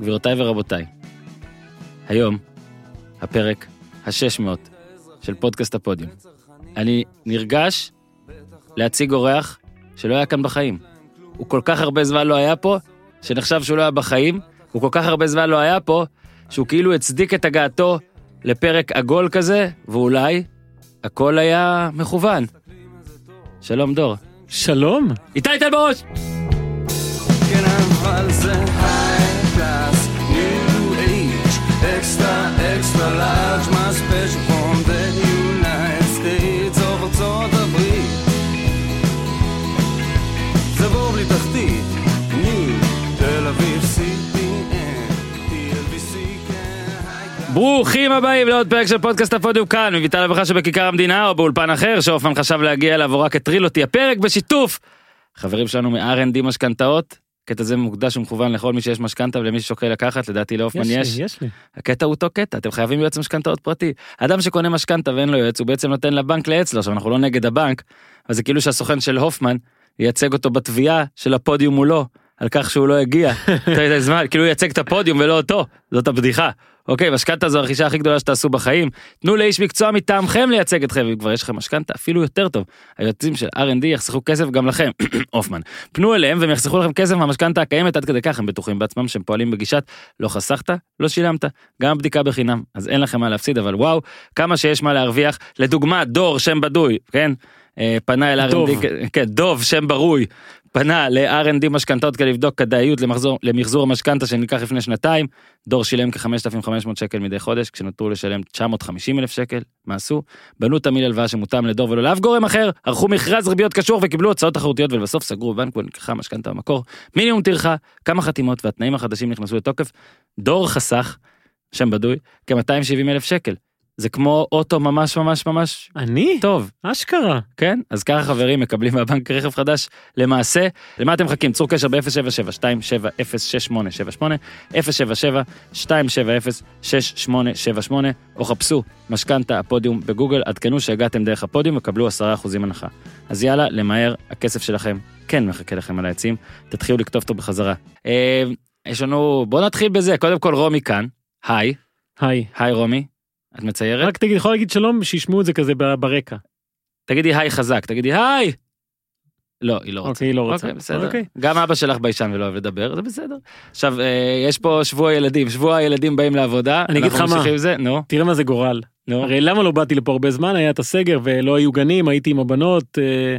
גבירותיי ורבותיי, היום, הפרק ה-600 של פודקאסט הפודיום. אני נרגש להציג אורח שלא היה כאן בחיים. הוא כל כך הרבה זמן לא היה פה, שנחשב שהוא לא היה בחיים, הוא כל כך הרבה זמן לא היה פה, שהוא כאילו הצדיק את הגעתו לפרק עגול כזה, ואולי הכל היה מכוון. שלום דור. שלום. איתי תל בראש! כן אבל זה ברוכים הבאים לעוד פרק של פודקאסט הפודיום כאן, מביטל הברכה שבכיכר המדינה או באולפן אחר, שהופמן חשב להגיע אליו או רק הטריל אותי. הפרק בשיתוף חברים שלנו מ-R&D משכנתאות. הקטע הזה מוקדש ומכוון לכל מי שיש משכנתה ולמי ששוקל לקחת, לדעתי להופמן יש יש. לי, יש לי. הקטע הוא אותו קטע, אתם חייבים יועץ משכנתאות פרטי. אדם שקונה משכנתה ואין לו יועץ, הוא בעצם נותן לבנק לייעץ לו, עכשיו אנחנו לא נגד הבנק, אבל זה כאילו שהסוכן של הופמן ייצג אותו בתביעה של הפודיום מולו, על כך שהוא לא הגיע. אתה יודע, זמן, כאילו הוא ייצג את הפודיום ולא אותו, זאת הבדיחה. אוקיי, משכנתה זו הרכישה הכי גדולה שתעשו בחיים. תנו לאיש מקצוע מטעמכם לייצג אתכם, אם כבר יש לכם משכנתה, אפילו יותר טוב. היועצים של R&D יחסכו כסף גם לכם, הופמן. פנו אליהם והם יחסכו לכם כסף מהמשכנתה הקיימת עד כדי כך הם בטוחים בעצמם שהם פועלים בגישת לא חסכת, לא שילמת, גם הבדיקה בחינם, אז אין לכם מה להפסיד, אבל וואו, כמה שיש מה להרוויח. לדוגמה, דור, שם בדוי, כן? אה, פנה אל דוב. R&D, כן, דוב, שם ברוי, פנה ל-R&D משכנתאות כדי לבדוק כדאיות למחזור, למחזור המשכנתה שנלקח לפני שנתיים, דור שילם כ-5,500 שקל מדי חודש, כשנותרו לשלם 950 אלף שקל, מה עשו? בנו תמיל הלוואה שמותאם לדור ולא לאף גורם אחר, ערכו מכרז ריביות קשוח וקיבלו הצעות תחרותיות ולבסוף סגרו בנק ונלקחה משכנתה במקור, מינימום טרחה, כמה חתימות והתנאים החדשים נכנסו לתוקף, דור חסך, שם בדוי, כ-270 אלף שקל. זה כמו אוטו ממש ממש ממש אני? טוב, אשכרה. כן? אז ככה חברים מקבלים מהבנק רכב חדש. למעשה, למה אתם מחכים? צרו קשר ב-077-27-06878, 077-270-6878, או חפשו משכנתה הפודיום בגוגל, עדכנו שהגעתם דרך הפודיום וקבלו 10% הנחה. אז יאללה, למהר, הכסף שלכם כן מחכה לכם על העצים, תתחילו לכתוב אותו בחזרה. אה, יש לנו, בוא נתחיל בזה, קודם כל רומי כאן, היי, היי. היי רומי, את מציירת? רק תגיד, יכול להגיד שלום, שישמעו את זה כזה ברקע. תגידי היי חזק, תגידי היי! לא, היא לא רוצה. אוקיי, היא לא רוצה. אוקיי, בסדר. אוקיי. גם אבא שלך ביישן ולא אוהב לדבר, זה בסדר. עכשיו, אה, יש פה שבוע ילדים, שבוע הילדים באים לעבודה. אני אגיד לך מה. נו, תראה מה זה גורל. נו. הרי למה לא באתי לפה הרבה זמן? היה את הסגר ולא היו גנים, הייתי עם הבנות, אה,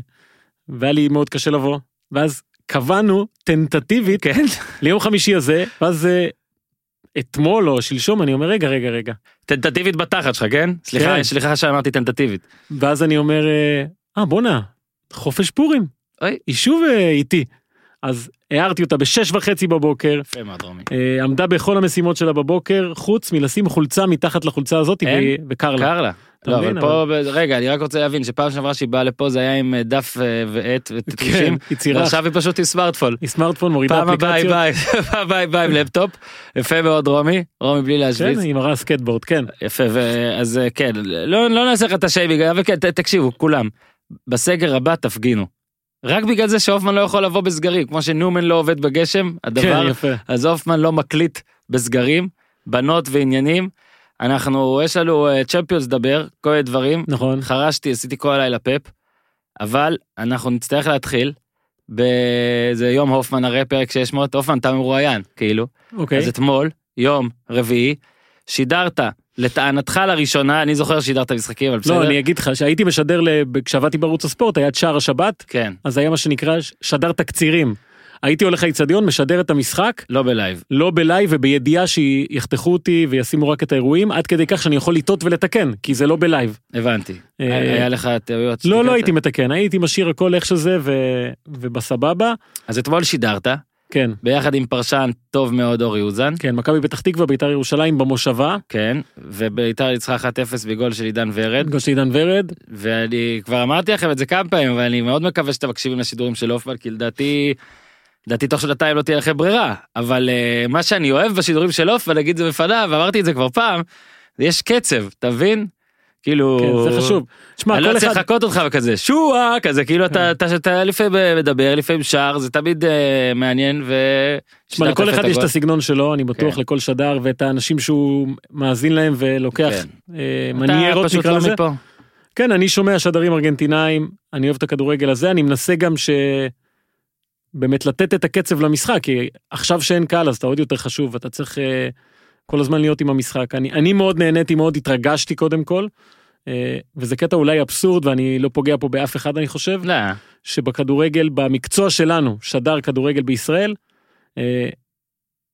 והיה לי מאוד קשה לבוא. ואז קבענו טנטטיבית כן, ליום חמישי הזה, ואז אה, אתמול או שלשום אני אומר רגע רגע רגע. טנטטיבית בתחת שלך, כן? סליחה, כן. סליחה שאמרתי טנטטיבית. ואז אני אומר, אה, אה בואנה, חופש פורים, אוי. היא שוב אה, איתי. אז הערתי אותה בשש וחצי בבוקר, יפה מאוד רומי. אה, עמדה בכל המשימות שלה בבוקר, חוץ מלשים חולצה מתחת לחולצה הזאת, וקר לה. לא, אבל פה, רגע, אני רק רוצה להבין שפעם שעברה שהיא באה לפה זה היה עם אה, דף אה, ועט כן, וטטושים, יצירה. ועכשיו היא פשוט עם סמארטפון. היא סמארטפון מורידה אפליקציות. פעם הבאה היא באה עם לפטופ, יפה מאוד רומי, רומי בלי להשוויץ. כן, היא מראה סקייטבורד, כן. יפה, ואז אה, כן, לא, לא נעשה לך את השיימינג, אבל כן, תקשיבו, כולם, בסגר הבא תפגינו. רק בגלל זה שהופמן לא יכול לבוא בסגרים, כמו שניומן לא עובד בגשם, כן, הדבר, יפה. אז הופמן לא מקליט בסגרים, בנות ועניינים. אנחנו, יש לנו צ'מפיונס לדבר, כל מיני דברים, נכון. חרשתי, עשיתי כל הלילה פאפ, אבל אנחנו נצטרך להתחיל באיזה יום הופמן הרי פרק 600, הופמן אתה מרואיין, כאילו. אוקיי. אז אתמול, יום רביעי, שידרת לטענתך לראשונה, אני זוכר ששידרת משחקים, אבל בסדר. לא, אני אגיד לך שהייתי משדר, כשעבדתי בערוץ הספורט, היה את שער השבת, כן, אז היה מה שנקרא שדר תקצירים. הייתי הולך לאיצטדיון, משדר את המשחק, לא בלייב. לא בלייב ובידיעה שיחתכו אותי וישימו רק את האירועים, עד כדי כך שאני יכול לטעות ולתקן, כי זה לא בלייב. הבנתי. אה, היה לך טעויות. לא, לא? הייתי מתקן, הייתי משאיר הכל איך שזה. ובסבבה. אז אתמול שידרת, כן, ביחד עם פרשן טוב מאוד אורי אוזן, כן, מכבי פתח תקווה, בית"ר ירושלים במושבה, כן, וביתר ניצחה 1-0 בגול של עידן ורד, גול של עידן ורד, ואני כבר אמרתי לכם את זה כמה פעמים, אבל אני מאוד מקווה שאתם מקשיבים לשידורים של הופמן, כי לדעתי, לדעתי תוך שנתיים לא תהיה לכם ברירה, אבל uh, מה שאני אוהב בשידורים של הופמן, נגיד זה בפניו, ואמרתי את זה כבר פעם, יש קצב, אתה מבין? כאילו... כן, זה חשוב. תשמע, אני לא צריך אחד... לחכות אותך וכזה שואה כזה כאילו אתה אתה אתה לפעמים מדבר לפעמים שר זה תמיד אה, מעניין ו... תשמע, לכל אחד יש את. הסגנון שלו, אני בטוח כן. לכל שדר, ואת האנשים שהוא מאזין להם ולוקח כן. אה, אתה מניירות נקרא לא לזה. כן, אני שומע שדרים ארגנטינאים, אני אוהב את הכדורגל הזה, אני מנסה גם ש... באמת לתת את הקצב למשחק, כי עכשיו שאין קהל אז אתה עוד יותר חשוב, אתה צריך אה, כל הזמן להיות עם המשחק. אני, אני מאוד נהניתי, מאוד התרגשתי קודם כל, אה, וזה קטע אולי אבסורד ואני לא פוגע פה באף אחד אני חושב, לא. שבכדורגל, במקצוע שלנו, שדר כדורגל בישראל, אה,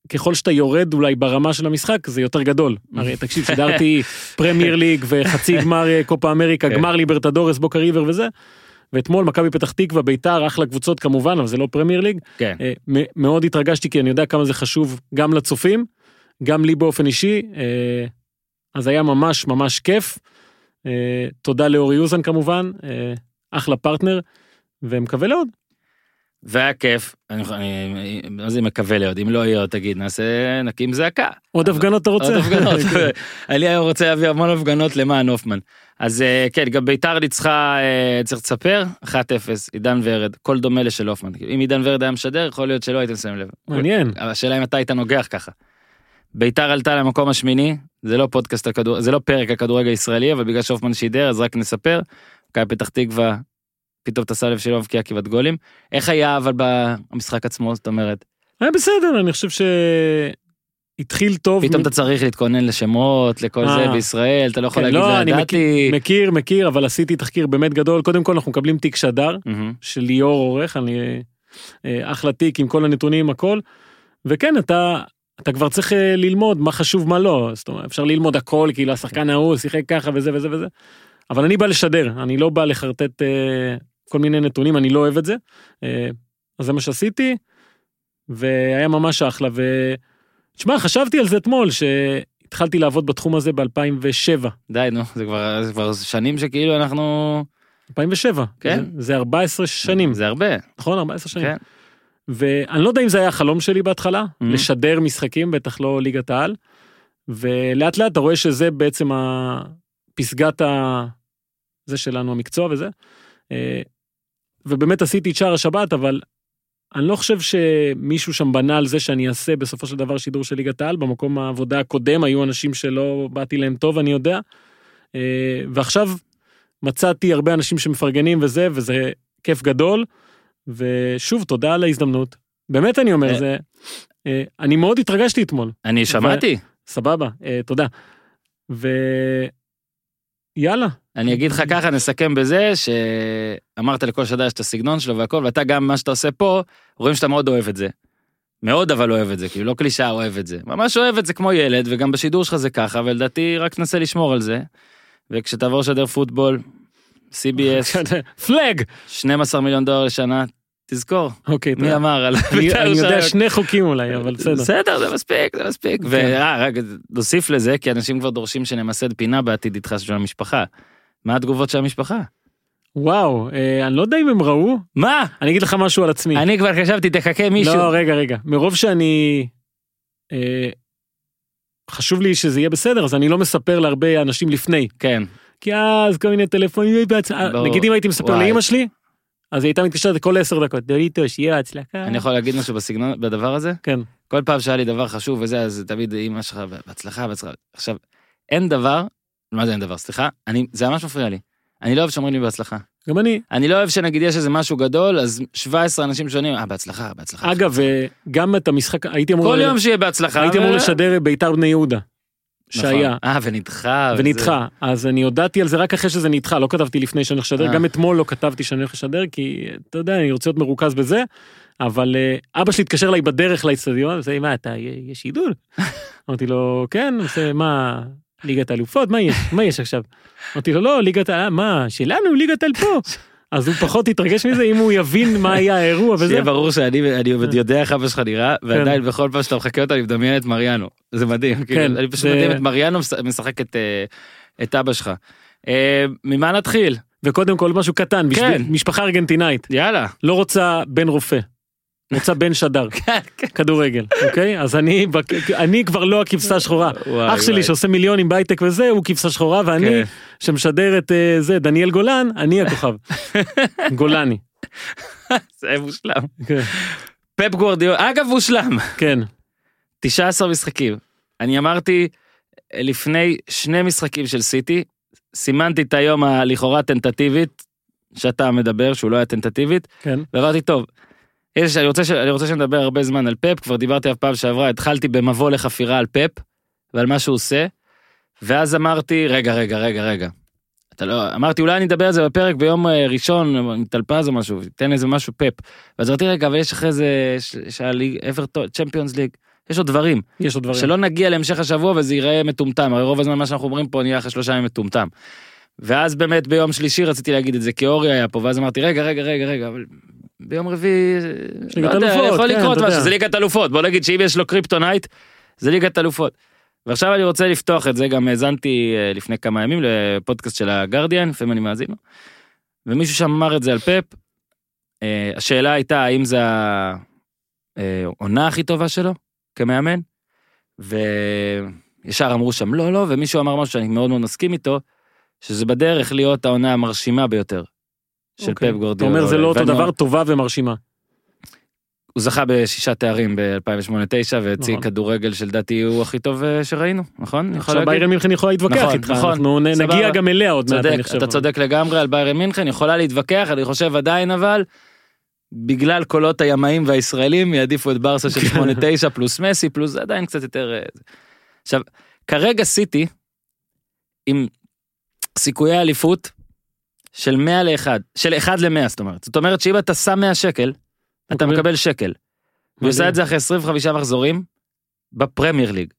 ככל שאתה יורד אולי ברמה של המשחק זה יותר גדול. הרי תקשיב, שידרתי פרמייר ליג וחצי גמר קופה אמריקה, כן. גמר ליברטדורס, בוקה ריבר וזה. ואתמול מכבי פתח תקווה, ביתר, אחלה קבוצות כמובן, אבל זה לא פרמייר ליג. כן. אה, מאוד התרגשתי כי אני יודע כמה זה חשוב גם לצופים, גם לי באופן אישי. אה, אז היה ממש ממש כיף. אה, תודה לאורי אוזן כמובן, אחלה פרטנר, ומקווה לעוד. והיה כיף אני אני- מה זה מקווה לעוד אם לא יהיה תגיד נעשה נקים זעקה. עוד הפגנות אתה רוצה? עוד הפגנות. אני היום רוצה להביא המון הפגנות למען הופמן. אז אה, כן גם ביתר ניצחה אה, צריך לספר 1-0 עידן ורד כל דומה לשל הופמן אם עידן ורד היה משדר יכול להיות שלא הייתם שמים לב. מעניין. השאלה אם אתה היית נוגח ככה. ביתר עלתה למקום השמיני זה לא פודקאסט על כדור זה לא פרק על כדורגל ישראלי אבל בגלל שהופמן שידר אז רק נספר. מכבי פתח תקווה פתאום טסה לב שלא מבקיע כמעט גולים איך היה אבל במשחק עצמו זאת אומרת היה בסדר, אני חושב שהתחיל טוב. פתאום מ- אתה צריך להתכונן לשמות לכל זה אה. בישראל אתה לא יכול כן, להגיד לא, זה אני ידעתי. מכיר, מכיר, אבל עשיתי תחקיר באמת גדול. קודם כל אנחנו מקבלים תיק שדר מהמם. של ליאור עורך, אני אה, אחלה תיק עם כל הנתונים, הכל. וכן, אתה, אתה כבר צריך אה, ללמוד מה חשוב, מה לא. זאת אומרת, אפשר ללמוד הכל, כאילו השחקן ההוא שיחק ככה וזה וזה וזה. אבל אני בא לשדר, אני לא בא לחרטט כל מיני נתונים, אני לא אוהב את זה. אה, אז זה מה שעשיתי, והיה ממש אחלה. ו... תשמע, חשבתי על זה אתמול, שהתחלתי לעבוד בתחום הזה ב-2007. די נו זה כבר זה כבר שנים שכאילו אנחנו 2007. כן. זה, זה 14 שנים, זה הרבה נכון? 14 שנים. כן. ואני לא יודע אם זה היה החלום שלי בהתחלה, Mhm. לשדר משחקים, בטח לא ליגת העל. ולאט לאט אתה רואה שזה בעצם הפסגת ה... זה שלנו, המקצוע וזה. ובאמת עשיתי את שער השבת, אבל אני לא חושב שמישהו שם בנה על זה שאני אעשה בסופו של דבר שידור של ליגת העל. במקום העבודה הקודם היו אנשים שלא באתי להם טוב, אני יודע. אה, ועכשיו מצאתי הרבה אנשים שמפרגנים וזה, וזה כיף גדול. ושוב, תודה על ההזדמנות. באמת אני אומר, אה. זה... אה, אני מאוד התרגשתי אתמול, אני שמעתי סבבה, תודה. ויאללה, אני אגיד לך ככה נסכם בזה שאמרת לכל שדר יש את הסגנון שלו והכל ואתה גם מה שאתה עושה פה רואים שאתה מאוד אוהב את זה. מאוד אבל אוהב את זה כאילו לא קלישאה אוהב את זה ממש אוהב את זה כמו ילד וגם בשידור שלך זה ככה ולדעתי רק תנסה לשמור על זה. וכשתעבור לשדר פוטבול CBS פלאג! 12 מיליון דולר לשנה תזכור אוקיי, מי. אמר על אני בית"ר אני יודע. שני חוקים אולי, אבל בסדר. בסדר זה מספיק זה מספיק כן. ורק נוסיף לזה כי אנשים כבר דורשים שנמסד פינה בעתיד איתך של המשפחה. מה התגובות של המשפחה? וואו, אה, אני לא יודע אם הם ראו, מה? אני אגיד לך משהו על עצמי. אני כבר חשבתי תחכה מישהו. לא, רגע, רגע. מרוב שאני... אה, חשוב לי שזה יהיה בסדר, אז אני לא מספר להרבה אנשים לפני. כן. כי אז כל מיני טלפונים. נגיד אם הייתי מספר וואי. לאמא שלי, אז היא הייתה מתקשרת כל עשר דקות, דוריטו, שיהיה הצלחה. אני יכול להגיד משהו בסגנון בדבר הזה? כן. כל פעם שהיה לי דבר חשוב וזה אז תמיד אמא שלך בהצלחה בהצלחה. עכשיו אין דבר מה זה אין דבר סליחה אני זה ממש מפריע לי. אני לא אוהב שאומרים לי בהצלחה. גם אני. אני לא אוהב שנגיד יש איזה משהו גדול אז 17 אנשים שונים אה בהצלחה בהצלחה. אגב, אה, גם את המשחק, הייתי אמור... כל יום שיהיה בהצלחה. הייתי אמור ו- לשדר ביתר בני יהודה. נכון. שהיה. אה ונדחה. וזה- ונדחה, אז אני הודעתי על זה רק אחרי שזה נדחה, לא כתבתי לפני שאני הולך לשדר, אה. גם אתמול לא כתבתי שאני הולך לשדר, כי אתה יודע, אני רוצה להיות מרוכז בזה, אבל אה, אבא שלי התקשר אליי בדרך לאצטדיון, זה מה אתה, יש שידור? אמרתי לו, כן, זה מה, ליגת האלופות, מה יש, מה יש עכשיו? אמרתי לו, לא, ליגת, מה, שלנו, ליגת פה. אז הוא פחות יתרגש מזה אם הוא יבין מה היה האירוע וזה. שיהיה ברור שאני אני עוד יודע איך אבא שלך נראה ועדיין בכל פעם שאתה מחכה אותו אני מדמיין את מריאנו זה מדהים כאילו, אני פשוט כן, מדמיין את מריאנו מש- משחק את אה, את אבא שלך. אה, ממה נתחיל וקודם כל משהו קטן, בשביל כן. משפחה ארגנטינאית, יאללה לא רוצה בן רופא. רוצה בן שדר, כן, כן. כדורגל, אוקיי? אז אני, אני כבר לא הכבשה השחורה. אח שלי. שעושה מיליונים בהייטק וזה, הוא כבשה שחורה, ואני, כן. שמשדר את אה, זה, דניאל גולן, אני הכוכב. גולני. זה מושלם. כן, פפ גוורדיאל, אגב מושלם. כן, 19 משחקים. אני אמרתי אה, לפני שני משחקים של סיטי, סימנתי את היום הלכאורה טנטטיבית, שאתה מדבר, שהוא לא היה טנטטיבית, כן. ואמרתי, טוב, יש, אני, רוצה אני רוצה שנדבר הרבה זמן על פפ, כבר דיברתי אף פעם שעברה, התחלתי במבוא לחפירה על פפ, ועל מה שהוא עושה, ואז אמרתי, רגע, רגע, רגע, רגע. אתה לא, אמרתי, אולי אני אדבר על זה בפרק ביום אה, ראשון, עם טלפז או משהו, תן איזה משהו פפ. ואז אמרתי, רגע, אבל יש אחרי זה, ש- שהליג, אברטון, צ'מפיונס ליג, יש עוד דברים. יש עוד דברים. שלא נגיע להמשך השבוע וזה ייראה מטומטם, הרי רוב הזמן מה שאנחנו אומרים פה נהיה אחרי שלושה ימים מטומטם. ואז באמת ביום שלישי רציתי להגיד את זה, כי אורי היה פה, ואז אמרתי, רגע, רגע, רגע, רגע, אבל ביום רביעי, לא יודע, אלופות, יכול כן, לקרות משהו. זה ליגת אלופות, בוא נגיד שאם יש לו kryptonite, זה ליגת אלופות. ועכשיו אני רוצה לפתוח את זה, גם האזנתי אה, לפני כמה ימים לפודקאסט של הגרדיאן, לפעמים אני מאזין לו, ומישהו שם אמר את זה על פפ, אה, השאלה הייתה האם זה העונה הכי טובה שלו כמאמן, וישר אמרו שם לא לא ומישהו אמר משהו שאני מאוד מאוד מסכים איתו שזה בדרך להיות העונה המרשימה ביותר. של אוקיי. פפ גורדיאלה. אתה אומר זה לא אותו דבר, טובה ומרשימה. הוא זכה בשישה תארים ב-2008-2009 והציג נכון. כדורגל שלדעתי הוא הכי טוב אה, שראינו נכון? עכשיו? ביירן מינכן יכולה להתווכח נכון, איתך, נכון. אנחנו. נגיע גם אליה עוד מעט, אני חושב. אתה צודק לגמרי על ביירן מינכן יכולה להתווכח אני חושב עדיין אבל. בגלל קולות הימאים והישראלים יעדיפו את ברסה של 8-9 פלוס מסי פלוס זה עדיין קצת יותר. אה. עכשיו כרגע סיטי עם סיכויי אליפות של 100 ל-1 של 1 ל-100 זאת אומרת זאת אומרת שאם אתה שם 100 שקל אתה מקבל- מקבל שקל. והיא עושה את זה אחרי 25 מחזורים בפרמייר ליג,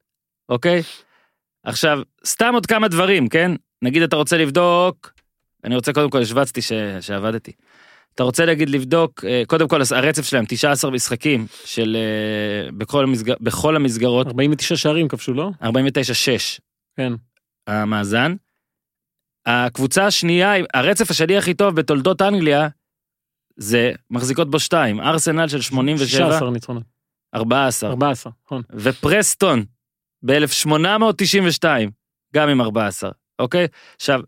אוקיי? עכשיו, סתם עוד כמה דברים, כן? נגיד אתה רוצה לבדוק, אני רוצה קודם כל, השווצתי ש... שעבדתי. אתה רוצה להגיד לבדוק, אה, קודם כל הרצף שלהם, 19 משחקים של אה, בכל, המסג... בכל המסגרות, 49 שערים כבשו, לא? 49-6 כן. המאזן. הקבוצה השנייה, הרצף השני הכי טוב בתולדות אנגליה, זה מחזיקות בו שתיים, ארסנל של 87, 16 ניצחונות. 14, 14, נכון. ופרסטון ב-1892, גם עם 14, אוקיי? עכשיו,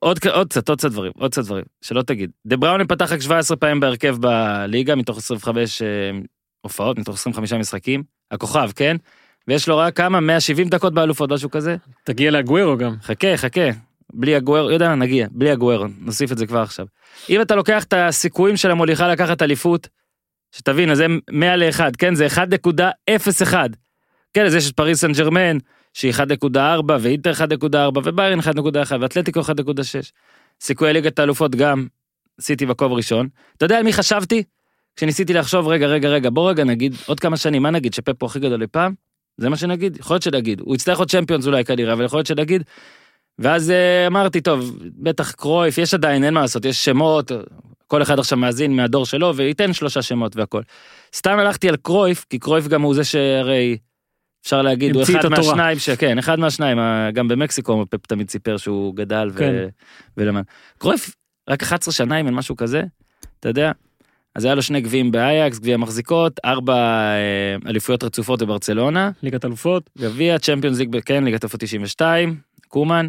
עוד, קצת, עוד קצת דברים, עוד קצת דברים, שלא תגיד. דה בראונה פתח רק 17 פעמים בהרכב בליגה, מתוך 25 אה, הופעות, מתוך 25 משחקים, הכוכב, כן? ויש לו רק כמה? 170 דקות באלופות, משהו כזה? תגיע לאגוורו גם. חכה, חכה. בלי הגוורו, יודע, נגיע, בלי הגוורו, נוסיף את זה כבר עכשיו. אם אתה לוקח את הסיכויים של המוליכה לקחת אליפות, שתבין, אז זה 100 ל-1, כן? זה 1.01. כן, אז יש את פריס סן ג'רמן, שהיא 1.4, ואינטר 1.4, וביירן 1.1, ואתלטיקו 1.6. סיכויי ליגת האלופות גם, עשיתי בכובע ראשון. אתה יודע על מי חשבתי? כשניסיתי לחשוב, רגע, רגע, רגע, בוא רגע נגיד, עוד כמה שנים, מה נגיד, שפפ הוא הכי גדול אי פעם? זה מה שנגיד? יכול להיות שנגיד. הוא יצטרך עוד צ'מפיונס אולי כנראה, אבל יכול להיות שנגיד. ואז אה, אמרתי, טוב, בטח קרויף, יש עדיין, אין מה לעשות, יש שמות, כל אחד עכשיו מאזין מהדור שלו, וייתן שלושה שמות והכל. סתם הלכתי על קרויף, כי קרויף גם הוא זה שהרי, אפשר להגיד, הוא אחד. מהשניים, שכן, אחד מהשניים, ה- גם במקסיקו פפ תמיד סיפר שהוא גדל ו... כן. ולמד. קרויף, רק 11 שנה אם אין משהו כזה, אתה יודע? אז היה לו שני גביעים באייקס, גביע מחזיקות, ארבע אה, אליפויות רצופות בברצלונה, ליגת אלופות. גביע, צ'מפיונס ליג, כן, ליגת אלופות 92, קומן.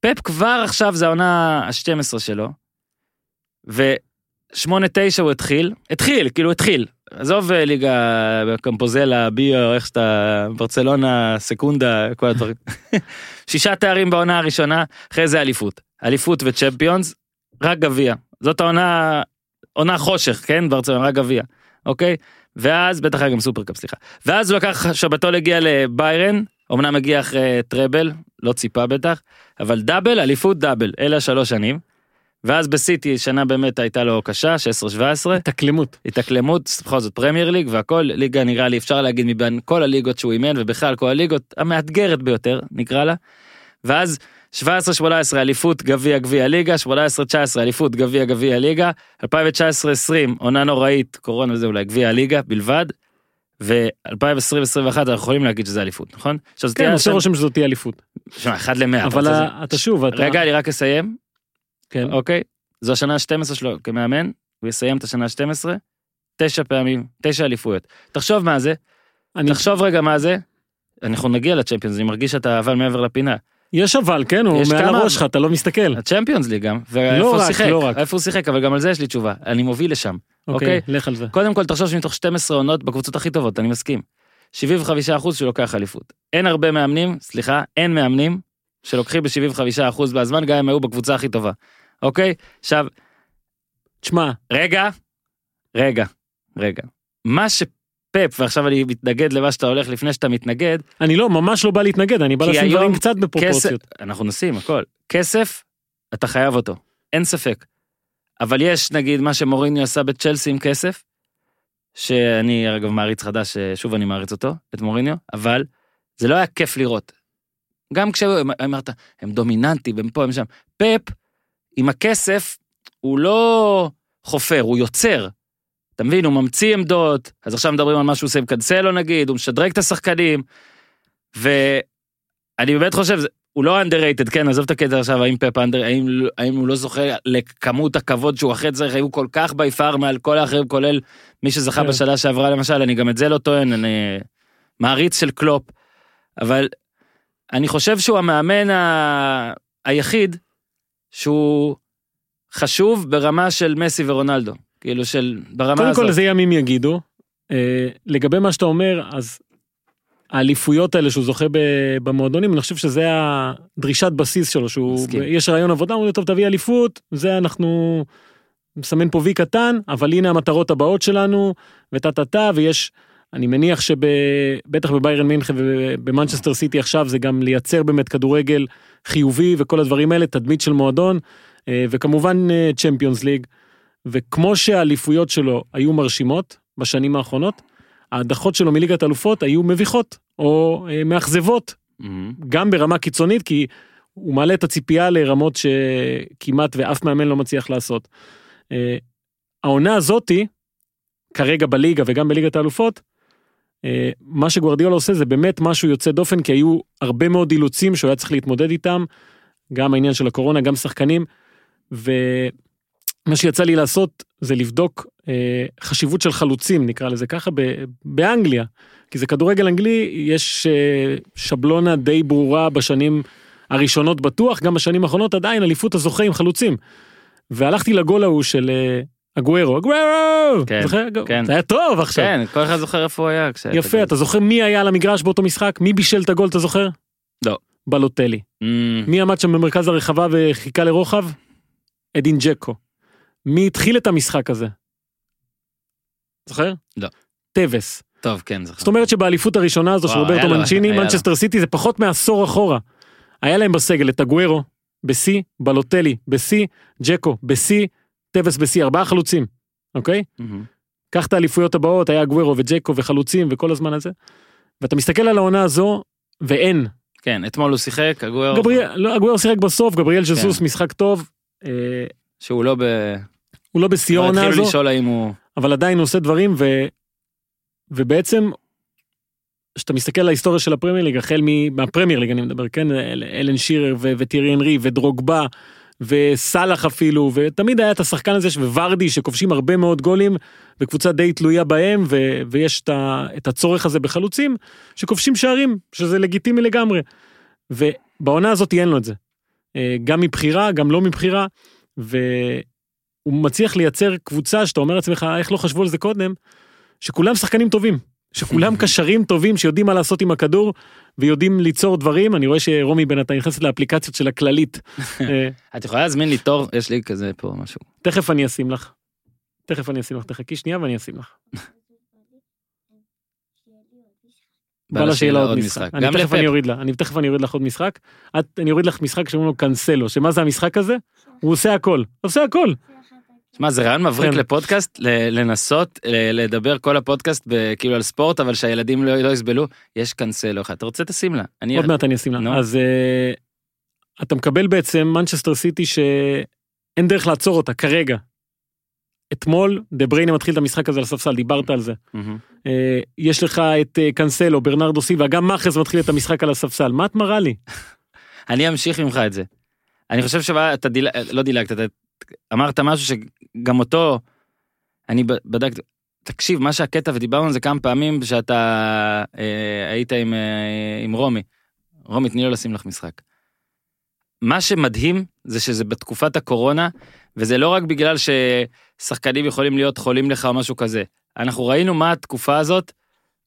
פפ כבר עכשיו זה העונה ה-12 שלו, ו-8-9 הוא התחיל, התחיל, כאילו התחיל. עזוב אה, ליגה קמפוזלה, ביו, איך שאתה, ברצלונה, סקונדה, כל הדברים. שישה תארים בעונה הראשונה, אחרי זה אליפות. אליפות וצ'מפיונס, רק גביע. זאת העונה, עונה חושך, כן? ברצלונה, רק גביע, אוקיי? ואז, בטח היה גם סופרקאפ, סליחה. ואז הוא לקח, שבתון הגיע לביירן, אמנם הגיע אחרי טראבל, לא ציפה בטח, אבל דאבל, אליפות דאבל, אלה השלוש שנים. ואז בסיטי שנה באמת הייתה לו קשה, 16-17, התאקלמות. התאקלמות, בכל זאת פרמייר ליג והכל, ליגה נראה לי אפשר להגיד מבין כל הליגות שהוא אימן ובכלל כל הליגות המאתגרת ביותר נקרא לה. ואז 17-18 אליפות גביע גביע ליגה, 18-19 אליפות גביע גביע ליגה, 2019-2020 עונה נוראית, קורונה וזה אולי גביע הליגה בלבד. ו-2020-2021 אנחנו יכולים להגיד שזה אליפות, נכון? עכשיו זה כן, עושה רושם שזאת תהיה אליפות. שמע, אחד למאה. אבל אתה שוב, אתה... רגע, אני רק אסיים. כן. אוקיי? זו השנה ה-12 שלו כמאמן, הוא יסיים את השנה ה-12, תשע פעמים, תשע אליפויות. תחשוב מה זה, אני, תחשוב רגע מה זה. אנחנו נגיע לצ'מפיונס, אני מרגיש שאתה אבל מעבר לפינה. יש אבל, כן, הוא מעל כמה- הראש שלך, אתה לא מסתכל. הצ'מפיונס ליג גם, לא ואיפה הוא רק, שיחק, לא רק. איפה הוא שיחק, אבל גם על זה יש לי תשובה, אני מוביל לשם. אוקיי, אוקיי. לך על זה. קודם כל תחשוב שמתוך 12 עונות בקבוצות הכי טובות, אני מסכים. 75% שהוא לוקח אליפות. אין הרבה מאמנים, סליחה, אין מאמנים שלוקחים ב-75% מהזמן, גם אם היו בקבוצה הכי טובה. אוקיי? עכשיו, תשמע, רגע, רגע, רגע. מה שפפ, ועכשיו אני מתנגד למה שאתה הולך לפני שאתה מתנגד, אני לא, ממש לא בא להתנגד, אני בא לשים דברים קצת בפרופורציות. אנחנו נשים הכל. כסף, אתה חייב אותו, אין ספק. אבל יש נגיד מה שמוריניו עשה בצ'לסי עם כסף, שאני אגב מעריץ חדש, שוב אני מעריץ אותו, את מוריניו, אבל זה לא היה כיף לראות. גם כשאמרת, הם דומיננטים, הם פה, הם שם. פפ, עם הכסף, הוא לא חופר, הוא יוצר. אתה מבין, הוא ממציא עמדות, אז עכשיו מדברים על מה שהוא עושה עם קנסלו נגיד, הוא משדרג את השחקנים, ואני באמת חושב, הוא לא underrated, כן, עזוב את הקטע עכשיו, האם פפ אנדר, האם, האם הוא לא זוכה לכמות הכבוד שהוא אחרי צריך, היו כל כך ביפר מעל כל האחרים, כולל מי שזכה כן. בשנה שעברה למשל, אני גם את זה לא טוען, אני מעריץ של קלופ, אבל אני חושב שהוא המאמן ה... היחיד שהוא חשוב ברמה של מסי ורונלדו, כאילו של, ברמה קודם הזאת. כל זה ימים יגידו. אה, לגבי מה שאתה אומר, אז האליפויות האלה שהוא זוכה במועדונים, אני חושב שזה הדרישת בסיס שלו, שהוא, מסכים. יש רעיון עבודה, הוא אומר, טוב תביא אליפות, זה אנחנו מסמן פה וי קטן, אבל הנה המטרות הבאות שלנו, וטה טה טה, ויש, אני מניח שבטח בביירן מינכן ובמנצ'סטר סיטי עכשיו זה גם לייצר באמת כדורגל חיובי וכל הדברים האלה, תדמית של מועדון, אה, וכמובן צ'מפיונס ליג, וכמו שהאליפויות שלו היו מרשימות בשנים האחרונות, ההדחות שלו מליגת אלופות היו מביכות או אה, מאכזבות, מהמם. גם ברמה קיצונית, כי הוא מעלה את הציפייה לרמות שכמעט ואף מאמן לא מצליח לעשות. אה, העונה הזאתי, כרגע בליגה וגם בליגת האלופות, אה, מה שגוורדיאלה עושה זה באמת משהו יוצא דופן, כי היו הרבה מאוד אילוצים שהוא היה צריך להתמודד איתם, גם העניין של הקורונה, גם שחקנים, ומה שיצא לי לעשות זה לבדוק אה, חשיבות של חלוצים, נקרא לזה ככה, ב- באנגליה. כי זה כדורגל אנגלי, יש אה, שבלונה די ברורה בשנים הראשונות בטוח, גם בשנים האחרונות עדיין אליפות הזוכה עם חלוצים. והלכתי לגול ההוא של אה, אגוארו, אגוארו! כן, זוכר? כן. זה היה טוב עכשיו. כן, כל אחד זוכר איפה הוא היה. כשהיה את יפה. אתה זוכר מי היה על המגרש באותו משחק? מי בישל את הגול, אתה זוכר? לא. באלוטלי. אמ, מי עמד שם במרכז הרחבה וחיכה לרוחב? אדין ג'קו. מי התחיל את המשחק הזה? זוכר? לא. טבס. טוב, כן, זוכר. זאת אומרת שבאליפות הראשונה הזו של רוברטו מנצ'יני. מנצ'סטר סיטי זה פחות מעשור אחורה. היה להם בסגל את אגוארו בשיא, בלוטלי בשיא, ג'קו בשיא, טווס בשיא, ארבעה חלוצים, אוקיי? קח את האליפויות הבאות, היה גוורו וג'קו וחלוצים וכל הזמן הזה. ואתה מסתכל על העונה הזו, ואין. כן, אתמול הוא שיחק, הגואר, גבריאל, לא, הגוורו שיחק בסוף, גבריאל כן. ז'זוס משחק טוב. אה, שהוא לא ב... הוא לא בשיא העונה הזו, התחילו לשאול האם הוא... אבל עדיין הוא עושה דברים, ו... ובעצם, כשאתה מסתכל על ההיסטוריה של הפרמייר ליג, החל מהפרמייר ליג אני מדבר, כן, אל- אלן שירר ו- וטירי אנרי ודרוגבה וסאלח אפילו, ותמיד היה את השחקן הזה וורדי שכובשים הרבה מאוד גולים, וקבוצה די תלויה בהם, ו- ויש את, ה- את הצורך הזה בחלוצים שכובשים שערים, שזה לגיטימי לגמרי. ובעונה הזאת אין לו את זה. אה, גם מבחירה, גם לא מבחירה, והוא מצליח לייצר קבוצה שאתה אומר לעצמך, איך לא חשבו על זה קודם, שכולם שחקנים טובים. שכולם קשרים טובים שיודעים מה לעשות עם הכדור ויודעים ליצור דברים אני רואה שרומי בינתיים נכנסת לאפליקציות של הכללית אה, את יכולה להזמין לי תור? יש לי כזה פה משהו. תכף אני אשים לך. תכף אני אשים לך תחכי שנייה ואני אשים לך. בא לה שיהיה לה עוד משחק. אני תכף אני. אוריד לה, אני תכף אני אוריד לך עוד משחק. את- אני אוריד לך משחק שקוראים לו קנסלו, שמה זה המשחק הזה? הוא עושה הכל, עושה הכל. שמע, זה רעיון מבריק כן. לפודקאסט, לנסות לדבר כל הפודקאסט כאילו על ספורט, אבל שהילדים לא לא יסבלו. יש קנסלו אחד, אתה רוצה תשים לה. אני... עוד מעט אני אשים לה. נו. אז אה, אתה מקבל בעצם מנצ'סטר סיטי שאין דרך לעצור אותה כרגע. אתמול דה בריינה מתחיל את המשחק הזה על הספסל, דיברת על זה. אה, יש לך את אה, קנסלו, ברנרדו סילבה, גם מאחז מתחיל את המשחק על הספסל. מה את מראה לי? אני אמשיך ממך את זה. אני חושב שאתה דיל... לא דילגת, אתה אמרת משהו שגם אותו, אני בדקתי, תקשיב, מה שהקטע, ודיברנו על זה כמה פעמים, שאתה אה, היית עם, אה, עם רומי. רומי, תני לו לשים לך משחק. מה שמדהים זה שזה בתקופת הקורונה, וזה לא רק בגלל ששחקנים יכולים להיות חולים לך או משהו כזה. אנחנו ראינו מה התקופה הזאת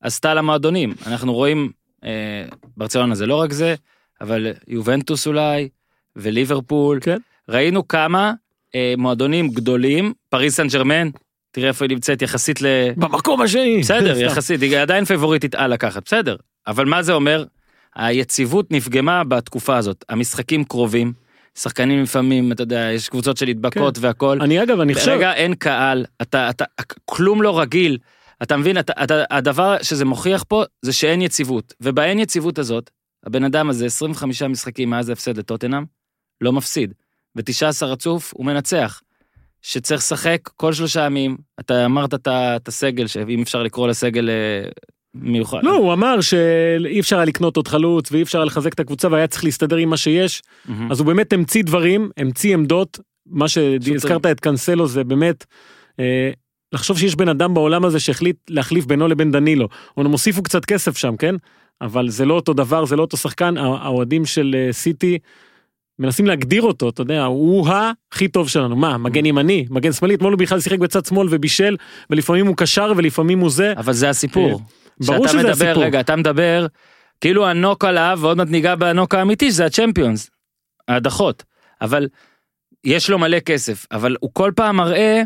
עשתה למועדונים. אנחנו רואים, אה, ברצלונה זה לא רק זה, אבל יובנטוס אולי, וליברפול. כן. ראינו כמה אה, מועדונים גדולים, פריס סן ג'רמן, תראה איפה היא נמצאת יחסית ל... במקום השני. בסדר. יחסית, היא עדיין פייבוריטית על לקחת, בסדר. אבל מה זה אומר? היציבות נפגמה בתקופה הזאת. המשחקים קרובים, שחקנים לפעמים, אתה יודע, יש קבוצות של הדבקות והכל. אני אגב, אני חושב, ברגע אין קהל, אתה, אתה, כלום לא רגיל. אתה מבין, אתה, אתה, הדבר שזה מוכיח פה זה שאין יציבות. ובאין יציבות הזאת, הבן אדם הזה, 25 משחקים מאז ההפסד לטוטנאם, לא מפסיד. ו-19 רצוף, הוא מנצח. שצריך לשחק כל שלושה ימים, אתה אמרת את הסגל, שאם אפשר לקרוא לסגל אה, מיוחד. לא, הוא אמר שאי אפשר היה לקנות עוד חלוץ ואי אפשר היה לחזק את הקבוצה והיה צריך להסתדר עם מה שיש, מהמם. אז הוא באמת המציא דברים, המציא עמדות, מה שהזכרת את קאנסלו זה באמת, אה, לחשוב שיש בן אדם בעולם הזה שהחליט להחליף בינו לבין דנילו. אומנם הוסיפו קצת כסף שם, כן? אבל זה לא אותו דבר, זה לא אותו שחקן, הא- האוהדים של אה, סיטי מנסים להגדיר אותו, אתה יודע, הוא הכי טוב שלנו. מה, מגן ימני, מגן שמאלי, אתמול הוא בכלל שיחק בצד שמאל ובישל, ולפעמים הוא קשר ולפעמים הוא זה. אבל זה הסיפור. ברור שזה מדבר, הסיפור. רגע, אתה מדבר, כאילו הנוק עליו, ועוד מעט ניגע בנוק האמיתי, שזה הצ'מפיונס, ההדחות. אבל יש לו מלא כסף, אבל הוא כל פעם מראה,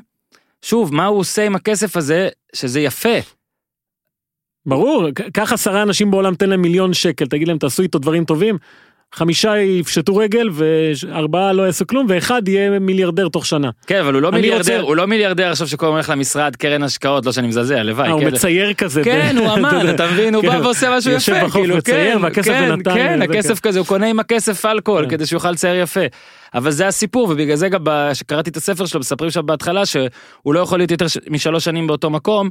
שוב, מה הוא עושה עם הכסף הזה, שזה יפה. ברור, קח עשרה אנשים בעולם, תן להם מיליון שקל, תגיד להם תעשו איתו דברים טובים, חמישה יפשטו רגל וארבעה לא יעשו כלום, ואחד יהיה מיליארדר תוך שנה. כן, אבל הוא לא מיליארדר, רוצה- הוא לא מיליארדר עכשיו שכל הזמן הולך למשרד, קרן השקעות, לא שאני מזלזל, הלוואי. אה, הוא כן. מצייר כזה. כן, הוא אמן. אתה מבין, הוא כן. בא ועושה משהו יושב יפה, בחוף כאילו, מצייר, כן, והכסף בנתניה, כן, הכסף כזה, הוא קונה עם הכסף אלכוהול. כדי שיוכל לצייר יפה. אבל זה הסיפור, ובגלל זה גם כשקראתי את הספר שלו, מספרים שם בהתחלה שהוא לא יכול להיות יותר משלוש שנים באותו מקום.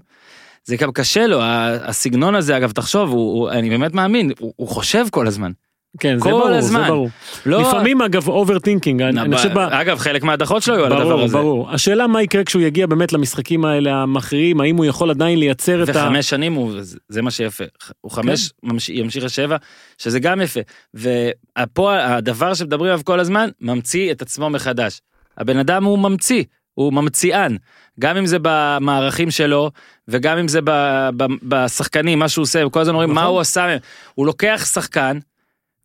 זה גם קשה לו, הסגנון הזה, אגב, תחשוב, הוא, הוא, אני באמת מאמין, הוא, הוא חושב כל הזמן. כן, זה ברור, זה הזמן. ברור. לא... לפעמים אגב overthinking, אני חושב, ב- אגב, חלק מההדחות שלו היו על הדבר ברור, הזה. ברור. השאלה מה יקרה כשהוא יגיע באמת למשחקים האלה המכריעים, האם הוא יכול עדיין לייצר את ה... וחמש שנים הוא, זה- זה מה שיפה. הוא חמש, ממש- ימשיך לשבע, שזה גם יפה. ופה הדבר שמדברים עליו כל הזמן, ממציא את עצמו מחדש. הבן אדם הוא ממציא, הוא ממציאן. גם אם זה במערכים שלו, וגם אם זה ב- ב- בשחקנים, מה שהוא עושה, כל הזמן אומרים מה נכון. הוא עשה. הוא לוקח שחקן,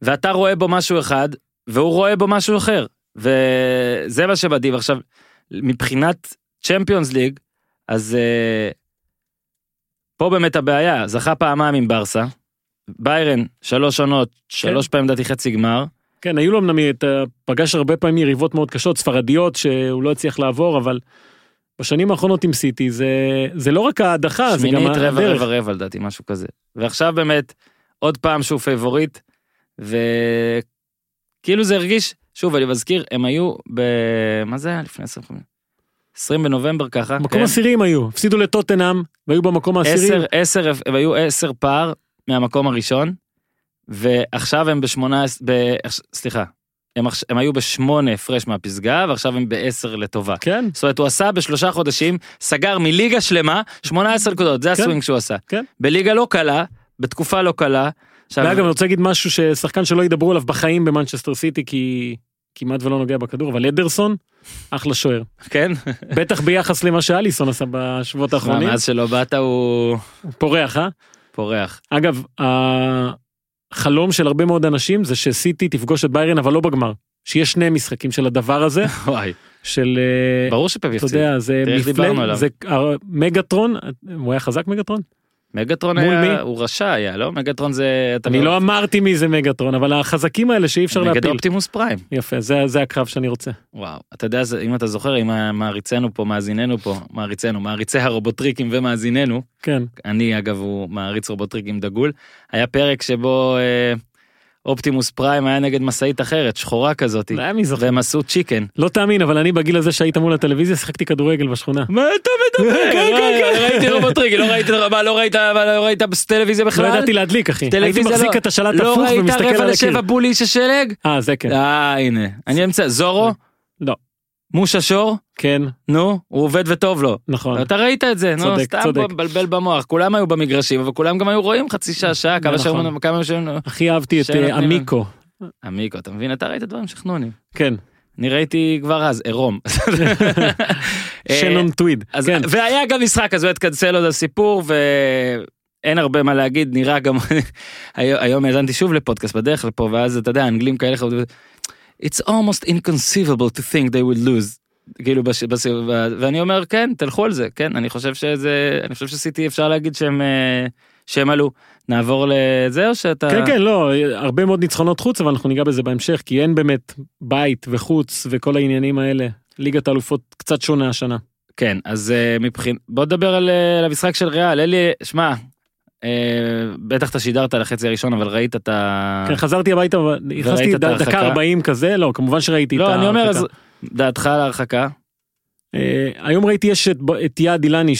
ואתה רואה בו משהו אחד, והוא רואה בו משהו אחר. וזה מה שמדהים. עכשיו, מבחינת צ'מפיונס ליג, אז אה, פה באמת הבעיה, זכה פעמיים עם ברסה, ביירן, שלוש עונות, שלוש פעמים לדעתי חצי גמר, כן, היו לו אמנם, את ה- פגש הרבה פעמים יריבות מאוד קשות, ספרדיות, שהוא לא הצליח לעבור, אבל בשנים האחרונות עם סיטי, זה, זה לא רק ההדחה, זה גם שמינית רבע הדרך. רבע רבע לדעתי, משהו כזה. ועכשיו באמת, עוד פעם שהוא פייבוריט, וכאילו זה הרגיש, שוב, אני מזכיר, הם היו ב... מה זה היה לפני 20 20 בנובמבר ככה, מקום כן? עשירי הם היו, הפסידו לטוטנאם, והיו במקום העשירי. עשר, עשר, הם היו עשר פער מהמקום הראשון, ועכשיו הם בשמונה, ב, סליחה, הם, הם היו בשמונה הפרש מהפסגה, ועכשיו הם בעשר לטובה. כן, זאת אומרת, הוא עשה בשלושה חודשים, סגר מליגה שלמה, 18 נקודות, זה כן. הסווינג שהוא עשה. כן. בליגה לא קלה, בתקופה לא קלה. עכשיו, ואגב, אני רוצה להגיד משהו ששחקן שלא ידברו עליו בחיים במנצ'סטר סיטי, כי כמעט ולא נוגע בכדור, אבל אדרסון, אחלה שוער. כן? בטח ביחס למה שאליסון עשה בשבועות האחרונים. מאז שלא באת הוא פורח, אה? פורח. אגב, החלום של הרבה מאוד אנשים זה שסיטי תפגוש את ביירן, אבל לא בגמר. שיש שני משחקים של הדבר הזה, וואי, של... אה, ברור אתה יפסיד. יודע, זה מפלג. זה אה, מגטרון, הוא היה חזק מגטרון? מגטרון מול היה, מי? הוא רשע היה, לא? מגטרון זה... אני לא אמרתי מי זה מגטרון, אבל החזקים האלה שאי אפשר נגד להפיל. אופטימוס פריים. יפה, זה זה הקרב שאני רוצה. וואו, אתה יודע, אם אתה זוכר, אם מעריצינו פה, מאזיננו פה, מעריצינו, מעריצי הרובוטריקים ומאזיננו, כן, אני אגב הוא מעריץ רובוטריקים דגול, היה פרק שבו אה, אופטימוס פריים היה נגד משאית אחרת, שחורה כזאת. והם עשו chicken. לא תאמין, אבל אני בגיל הזה שהיית מול הטלוויזיה שיחקתי כדורגל בשכונה. מה אתה מדבר? כן, כן, כן. ראיתי רובוטריק, לא ראית, לא ראית, לא ראית טלוויזיה לא בכלל? ידעתי להדליק אחי. הייתי מחזיק לא- את השלט לא הפוך ראית ומסתכל רבע על לשבע הקיר. בול איש השלג? אה, זה כן. אה, הנה. אני אמצא, זורו? לא. מושה שור? כן, נו, הוא עובד וטוב לו. נכון. אתה ראית את זה, נו, צודק, סתם צודק. פה מבלבל במוח, כולם היו במגרשים, אבל כולם גם היו רואים חצי שעה, שעה, כמה נכון. כמה שהיו, הכי אהבתי את אה. עמיקו. עמיקו, אתה מבין? אתה ראית דברים שכנונים. כן, אני ראיתי כבר אז, עירום. שנון טוויד. אז, כן, והיה גם משחק, אז הוא התקצל עוד הסיפור, ואין הרבה מה להגיד, נראה גם, היום היום האזנתי שוב לפודקאסט בדרך לפה, ואז אתה יודע, אנגלים כאלה, It's almost inconceivable to think they would lose. כאילו בש, בש, ואני אומר כן תלכו על זה כן אני חושב שזה אני חושב שסיטי אפשר להגיד שהם אה, שהם עלו נעבור לזה או שאתה כן, כן, לא, הרבה מאוד ניצחונות חוץ, אבל אנחנו ניגע בזה בהמשך, כי אין באמת בית וחוץ וכל העניינים האלה. ליגת האלופות קצת שונה השנה. כן אז uh, מבחין בוא נדבר על, uh, על המשחק של ריאל אלי שמע. Uh, בטח אתה שידרת על החצי הראשון אבל ראית את ה... כן, חזרתי הביתה, נכנסתי ההרחקה? דקה 40 כזה, לא, כמובן שראיתי את לא אני אומר ההרחקה. אז דעתך על ההרחקה אה, היום ראיתי יש את, יעד אילני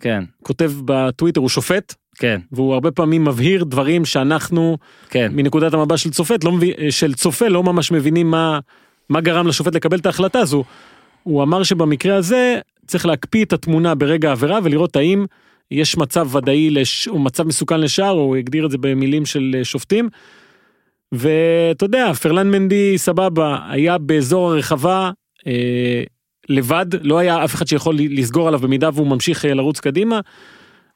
כן שכותב בטוויטר, הוא שופט, כן והוא הרבה פעמים מבהיר דברים שאנחנו כן מנקודת המבט של צופת לא מבין של צופה לא ממש מבינים מה מה גרם לשופט לקבל את ההחלטה הזו. הוא אמר שבמקרה הזה צריך להקפיא את התמונה ברגע העבירה ולראות האם יש מצב ודאי לש... או מצב מסוכן לשער הוא הגדיר את זה במילים של אה, שופטים. ואתה יודע פרלן מנדי סבבה היה באזור הרחבה אה, לבד לא היה אף אחד שיכול לסגור עליו במידה והוא ממשיך אה, לרוץ קדימה.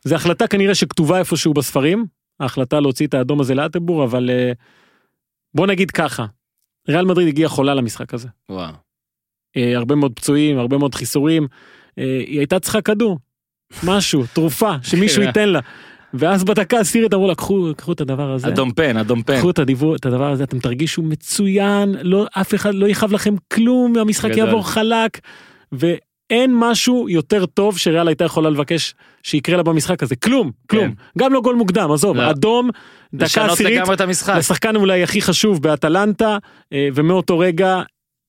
זו החלטה כנראה שכתובה איפשהו בספרים ההחלטה להוציא את האדום הזה לאטבור אבל אה, בוא נגיד ככה ריאל מדריד הגיעה חולה למשחק הזה וואו אה, הרבה מאוד פצועים הרבה מאוד חיסורים אה, היא הייתה צריכה כדור משהו תרופה שמישהו כן. ייתן לה ואז בדקה עשירית אמרו לה קחו קחו את הדבר הזה אדום פן אדום פן קחו את הדיבור את הדבר הזה אתם תרגישו מצוין לא אף אחד לא יכאב לכם כלום המשחק גדול. יעבור חלק ואין משהו יותר טוב שריאל הייתה יכולה לבקש שיקרה לה במשחק הזה כלום כלום כן. גם לא גול מוקדם עזוב לא. אדום דקה עשירית לשחקן אולי הכי חשוב באטלנטה אה, ומאותו רגע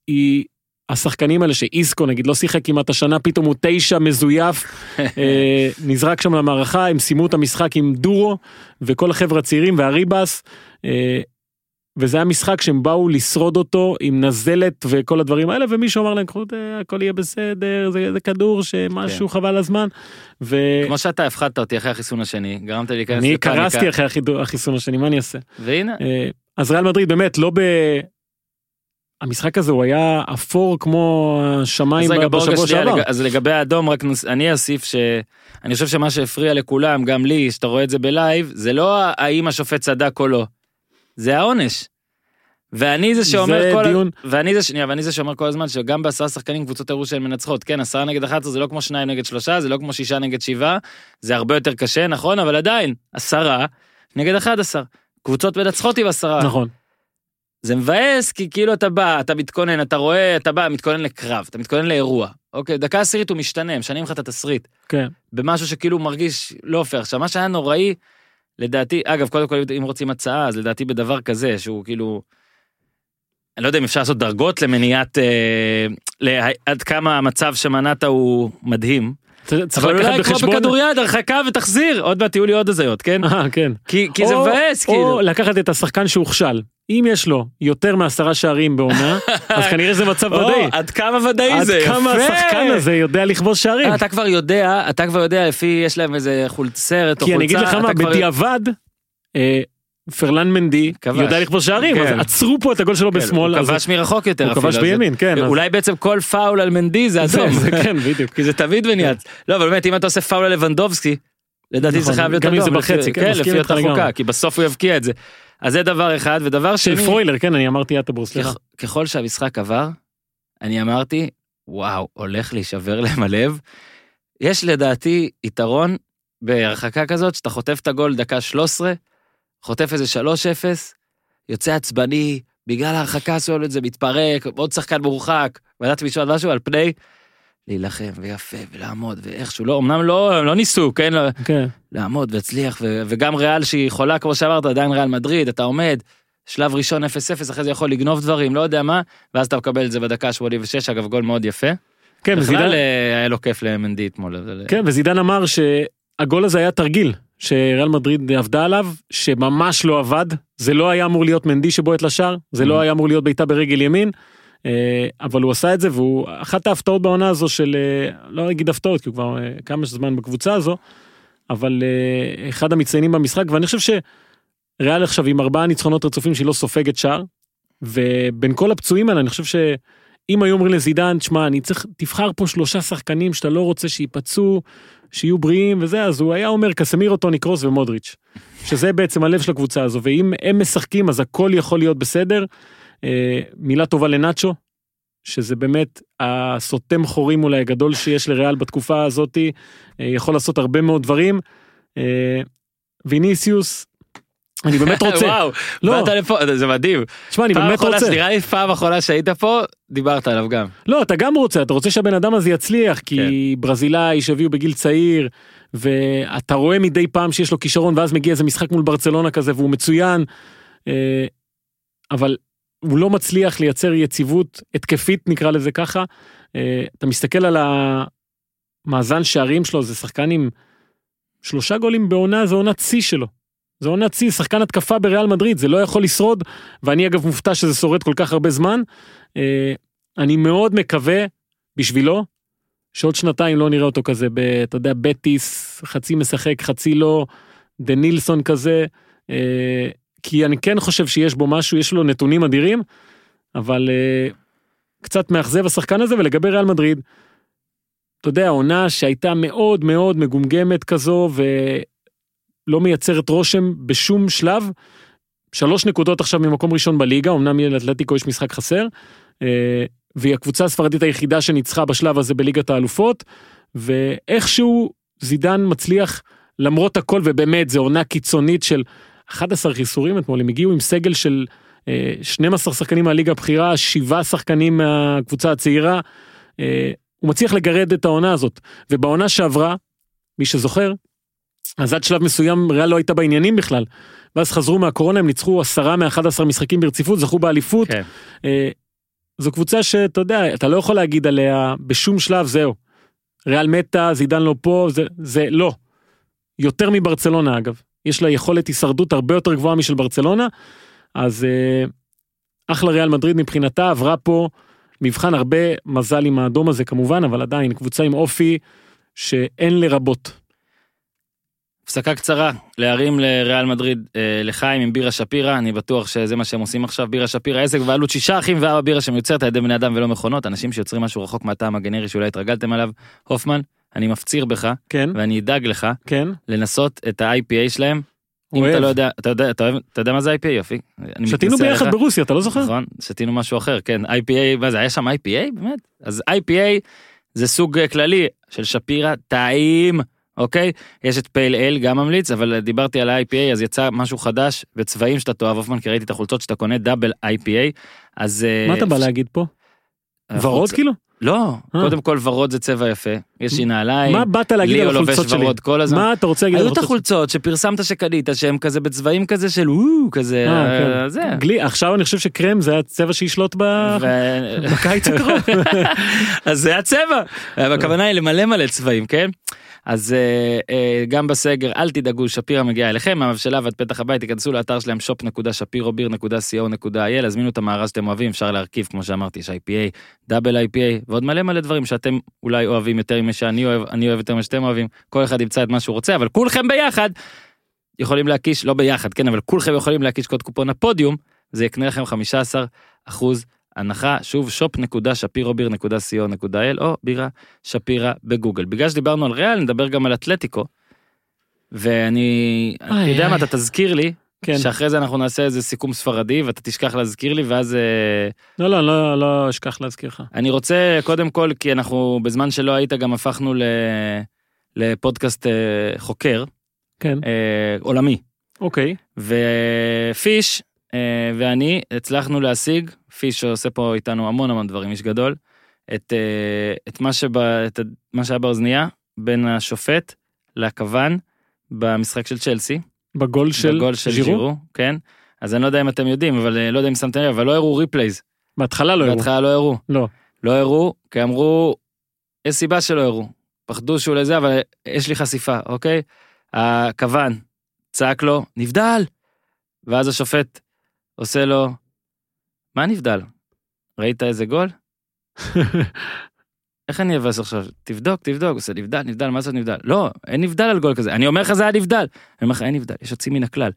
היא השחקנים האלה שאיסקו נגיד לא שיחק כמעט השנה פתאום הוא תשע מזויף אה, נזרק שם למערכה הם סיימו את המשחק עם דורו וכל החבר'ה הצעירים והריבס. אה, וזה היה משחק שהם באו לשרוד אותו עם נזלת וכל הדברים האלה ומישהו אמר להם "קחו את זה, הכל יהיה בסדר זה, זה כדור שמשהו חבל הזמן. ואני כמו שאתה הפחדת אותי אחרי החיסון השני גרמת לי להיכנס לפאניקה קרסתי אחרי החיסון השני מה אני אעשה. והנה אה, אז ריאל מדריד באמת לא ב... המשחק הזה הוא היה אפור כמו השמיים בשבוע שעבר. אז לגבי האדום רק נוס- אני אוסיף שאני חושב שמה שהפריע לכולם גם לי שאתה רואה את זה בלייב זה לא האם השופט צדק או לא. זה העונש. ואני זה שאומר זה כל דיון. ואני זה שנייה ואני זה שאומר כל הזמן שגם בעשרה שחקנים קבוצות הראו שהן מנצחות כן עשרה נגד 11 זה לא כמו שניים נגד שלושה זה לא כמו שישה נגד שבעה זה הרבה יותר קשה נכון אבל עדיין עשרה נגד 11 קבוצות מנצחות עם עשרה נכון. זה מבאס כי כאילו אתה בא אתה מתכונן אתה רואה אתה בא מתכונן לקרב אתה מתכונן לאירוע אוקיי דקה עשירית הוא משתנה משנים לך את התסריט כן. במשהו שכאילו מרגיש לא פייר עכשיו מה שהיה נוראי לדעתי אגב קודם כל אם רוצים הצעה אז לדעתי בדבר כזה שהוא כאילו. אני לא יודע אם אפשר לעשות דרגות למניעת אה, לה, עד כמה המצב שמנעת הוא מדהים צריך אבל לקחת אולי כמו בחשבון. בכדוריד הרחקה ותחזיר עוד מעט יהיו לי עוד הזיות כן אה, כן. כי כי זה או- מבאס או כאילו לקחת את השחקן שהוכשל. אם יש לו יותר מעשרה שערים בעונה, אז כנראה זה מצב או, ודאי. עד כמה ודאי עד זה כמה יפה. השחקן הזה יודע לכבוש שערים. אתה כבר יודע אתה כבר יודע לפי יש להם איזה חולצ סרט או כי אני חולצה אגיד לך מה, אתה כבר- בדיעבד, אה, פרלן מנדי כבש. יודע לכבוש שערים, אז כן. עצרו פה את הגול שלו כן, בשמאל. הוא אז כבש מרחוק יותר הוא אפילו, כבש אז- בימין, כן. אז- אולי בעצם כל פאול על מנדי זה זה- אדום זה כן, בדיוק. כי זה תמיד מניעת לא אבל באמת אם אתה עושה פאול על לבנדובסקי לדעתי זה נכון, חייב להיות גם אם אדום זה בחצי, כן, כן לפי אותה חוקה. כי בסוף הוא יבקיע את זה אז זה דבר אחד ודבר של שני פרוילר, כן, אני אמרתי אטבור, סליחה. ככל שהמשחק עבר אני אמרתי וואו הולך להישבר להם הלב. יש לדעתי יתרון בהרחקה כזאת שאתה חוטף את הגול דקה 13 חוטף איזה 3-0 יוצא עצבני בגלל ההרחקה עשו לו את זה מתפרק עוד שחקן מורחק ועדת משפט משהו על פני. להילחם ויפה ולעמוד ואיכשהו לא אמנם לא לא ניסו כן כן. לעמוד והצליח ו- וגם ריאל שהיא חולה כמו שאמרת עדיין ריאל מדריד אתה עומד. שלב ראשון 0-0 אחרי זה יכול לגנוב דברים לא יודע מה ואז אתה מקבל את זה בדקה 86 אגב גול מאוד יפה. כן, בכלל וזידן- אה, היה לו כיף למנדי אתמול. אבל, אה, כן, וזידן אמר שהגול הזה היה תרגיל, שריאל מדריד עבדה עליו, שממש לא עבד, זה לא היה אמור להיות מנדי שבועט לשער, זה לא Mhm. היה אמור להיות בעיטה ברגל ימין, אה, אבל הוא עשה את זה והוא אחת ההפתעות בעונה הזו של אה, לא אגיד הפתעות כי הוא כבר אה, כמה זמן בקבוצה הזו אבל אחד המצטיינים במשחק ואני חושב שריאל עכשיו עם ארבעה ניצחונות רצופים שהיא לא סופגת שער ובין כל הפצועים האלה אני חושב שאם היו אומרים לזידן תשמע אני צריך תבחר פה שלושה שחקנים שאתה לא רוצה שייפצעו שיהיו בריאים וזה אז הוא היה אומר קסמירו טוני קרוס ומודריץ' שזה בעצם הלב של הקבוצה הזו ואם הם משחקים אז הכל יכול להיות בסדר. אה, מילה טובה לנאצ'ו שזה באמת הסותם חורים אולי הגדול שיש לריאל בתקופה הזאתי אה, יכול לעשות הרבה מאוד דברים. אה, ויניסיוס אני באמת רוצה וואו, לא. באת לפה, זה מדהים. תשמע אני באמת אחרונה, רוצה נראה לי פעם אחרונה שהיית פה, דיברת עליו גם. לא אתה גם רוצה אתה רוצה שהבן אדם הזה יצליח כי ברזילאי שהביאו בגיל צעיר ואתה רואה מדי פעם שיש לו כישרון ואז מגיע איזה משחק מול ברצלונה כזה והוא מצוין. אה, אבל הוא לא מצליח לייצר יציבות התקפית נקרא לזה ככה. אה, אתה מסתכל על המאזן שערים שלו זה שחקן עם שלושה גולים בעונה זה עונת שיא שלו. זה עונת שיא שחקן התקפה בריאל מדריד זה לא יכול לשרוד ואני אגב מופתע שזה שורד כל כך הרבה זמן. אה, אני מאוד מקווה בשבילו שעוד שנתיים לא נראה אותו כזה ב... אתה יודע בטיס חצי משחק חצי לא דה נילסון כזה. אה, כי אני כן חושב שיש בו משהו יש לו נתונים אדירים אבל אה, קצת מאכזב השחקן הזה ולגבי ריאל מדריד. אתה יודע עונה שהייתה מאוד מאוד מגומגמת כזו ולא מייצרת רושם בשום שלב. שלוש נקודות עכשיו ממקום ראשון בליגה אמנם לאתלטיקו יש משחק חסר. אה, והיא הקבוצה הספרדית היחידה שניצחה בשלב הזה בליגת האלופות ואיכשהו זידן מצליח למרות הכל ובאמת זו עונה קיצונית של 11 חיסורים אתמול הם הגיעו עם סגל של אה, 12 שחקנים מהליגה הבכירה 7 שחקנים מהקבוצה הצעירה. אה, הוא מצליח לגרד את העונה הזאת ובעונה שעברה מי שזוכר אז עד שלב מסוים ריאל לא הייתה בעניינים בכלל ואז חזרו מהקורונה הם ניצחו 10 מ-11 משחקים ברציפות זכו באליפות. כן. אה, זו קבוצה שאתה יודע אתה לא יכול להגיד עליה בשום שלב זהו. ריאל מתה זידן לא פה זה זה לא. יותר מברצלונה אגב יש לה יכולת הישרדות הרבה יותר גבוהה משל ברצלונה אז אה, אחלה ריאל מדריד מבחינתה עברה פה מבחן הרבה מזל עם האדום הזה כמובן אבל עדיין קבוצה עם אופי שאין לרבות. הפסקה קצרה להרים לריאל מדריד אה, לחיים עם בירה שפירא אני בטוח שזה מה שהם עושים עכשיו בירה שפירא עסק בעלות שישה אחים וארבע בירה שמיוצרת על ידי בני אדם ולא מכונות אנשים שיוצרים משהו רחוק מהטעם הגנרי שאולי התרגלתם עליו הופמן אני מפציר בך כן ואני אדאג לך כן לנסות את ה-IPA שלהם. אם. אתה לא יודע אתה יודע אתה אוהב אתה יודע מה זה IPA יופי. שתינו ביחד עליך. ברוסיה אתה לא זוכר? נכון שתינו משהו אחר כן IPA מה זה היה שם IPA באמת אז IPA זה סוג אה, כללי של שפירא טעים אוקיי יש את פייל אל גם ממליץ אבל דיברתי על ה-IPA אז יצא משהו חדש בצבעים שאתה תאהב הופמן כי ראיתי את החולצות שאתה קונה דאבל IPA אז אה, מה אתה בא להגיד פה? ורוד כאילו? לא אה. קודם כל ורוד זה צבע יפה יש לי נעליים מה באת להגיד על החולצות שלי? ורוד כל הזמן. מה אתה רוצה להגיד על היו את החולצות שלי? החולצות שפרסמת שקנית שהם כזה בצבעים כזה של וואו כזה אה, אה, כן. זה. גלי עכשיו אני חושב שקרם זה הצבע שישלוט בקיץ הקרוב. אז זה הצבע. הכוונה היא למלא מלא צבעים כן. אז אה, אה, גם בסגר אל תדאגו שפירא מגיע אליכם מהמבשלה ועד פתח הבית תיכנסו לאתר שלהם shop.שפירוביר.co.il הזמינו את המארז שאתם אוהבים אפשר להרכיב כמו שאמרתי יש IPA דאבל IPA ועוד מלא מלא דברים שאתם אולי אוהבים יותר ממה שאני אוהב אני אוהב יותר ממה שאתם אוהבים כל אחד ימצא את מה שהוא רוצה אבל כולכם ביחד יכולים להקיש לא ביחד כן אבל כולכם יכולים להקיש קוד קופון הפודיום זה יקנה לכם 15 אחוז הנחה שוב shop.שפירוביר.co.il או בירה שפירא בגוגל בגלל שדיברנו על ריאל נדבר גם על אתלטיקו. ואני איי, יודע מה. אתה תזכיר לי כן. שאחרי זה אנחנו נעשה איזה סיכום ספרדי ואתה תשכח להזכיר לי ואז אה, לא לא לא לא אשכח להזכיר לך. אני רוצה קודם כל כי אנחנו בזמן שלא היית גם הפכנו ל... לפודקאסט אה, חוקר כן. אה, עולמי אוקיי. ופיש אה, ואני הצלחנו להשיג פיש שעושה פה איתנו המון המון דברים איש גדול את, אה, את, מה, שבה, את מה שהיה באוזנייה בין השופט לכוון במשחק של צ'לסי. בגול של בגול של ז'ירו? ז'ירו, כן. אז אני לא יודע אם אתם יודעים אבל אה, לא יודע אם שמתם לב אבל לא הראו replays. בהתחלה לא הראו. בהתחלה לא הראו. לא. לא הראו כי אמרו יש סיבה שלא הראו. פחדו שהוא לזה אבל יש לי חשיפה אוקיי. הקוון צעק לו נבדל. ואז השופט עושה לו מה נבדל. ראית איזה גול? איך אני אבאס עכשיו? תבדוק, תבדוק, עושה נבדל, נבדל, מה זה נבדל? לא, אין נבדל על גול כזה. אני אומר לך זה היה נבדל. אני אומר לך, אין נבדל, יש יוצאים מן הכלל.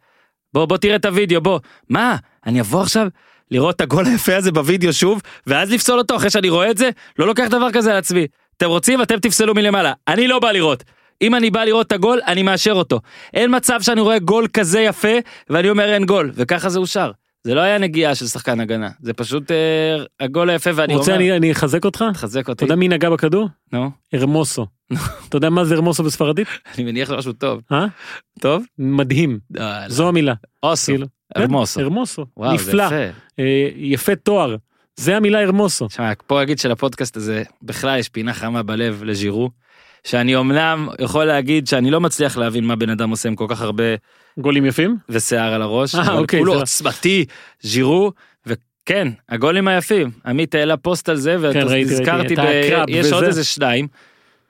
בוא, בוא תראה את הוידאו, בוא. מה? אני אבוא עכשיו לראות את הגול היפה הזה בוידאו שוב, ואז לפסול אותו אחרי שאני רואה את זה? לא לוקח דבר כזה על עצמי. אתם רוצים, אתם תפסלו מלמעלה. אני לא בא לראות. אם אני בא לראות את הגול, אני מאשר אותו. אין מצב שאני רואה גול כזה יפה, ואני אומר אין גול, וככה זה אושר. זה לא היה נגיעה של שחקן הגנה, זה פשוט אה, הגול היפה ואני רוצה אומר, אני אני אחזק אותך? תחזק אתה אותי, יודע מי נגע בכדור? נו, הרמוסו. אתה יודע מה זה הרמוסו בספרדית? אני מניח משהו טוב, אה? טוב? מדהים. אה. זו המילה. אוסו, כאילו. הרמוסו, הרמוסו. וואו זה נפלא. יפה. אה, יפה תואר. זה המילה הרמוסו. תשמע, פה אגיד שלפודקאסט הזה בכלל יש פינה חמה בלב לז'ירו, שאני אמנם יכול להגיד שאני לא מצליח להבין מה בן אדם עושה עם כל כך הרבה גולים יפים? ושיער על הראש, אה, אוקיי, כולו עוצמתי, ז'ירו, וכן, הגולים היפים, עמית העלה פוסט על זה, כן, ראיתי, ונזכרתי, הקרב יש עוד. איזה שניים.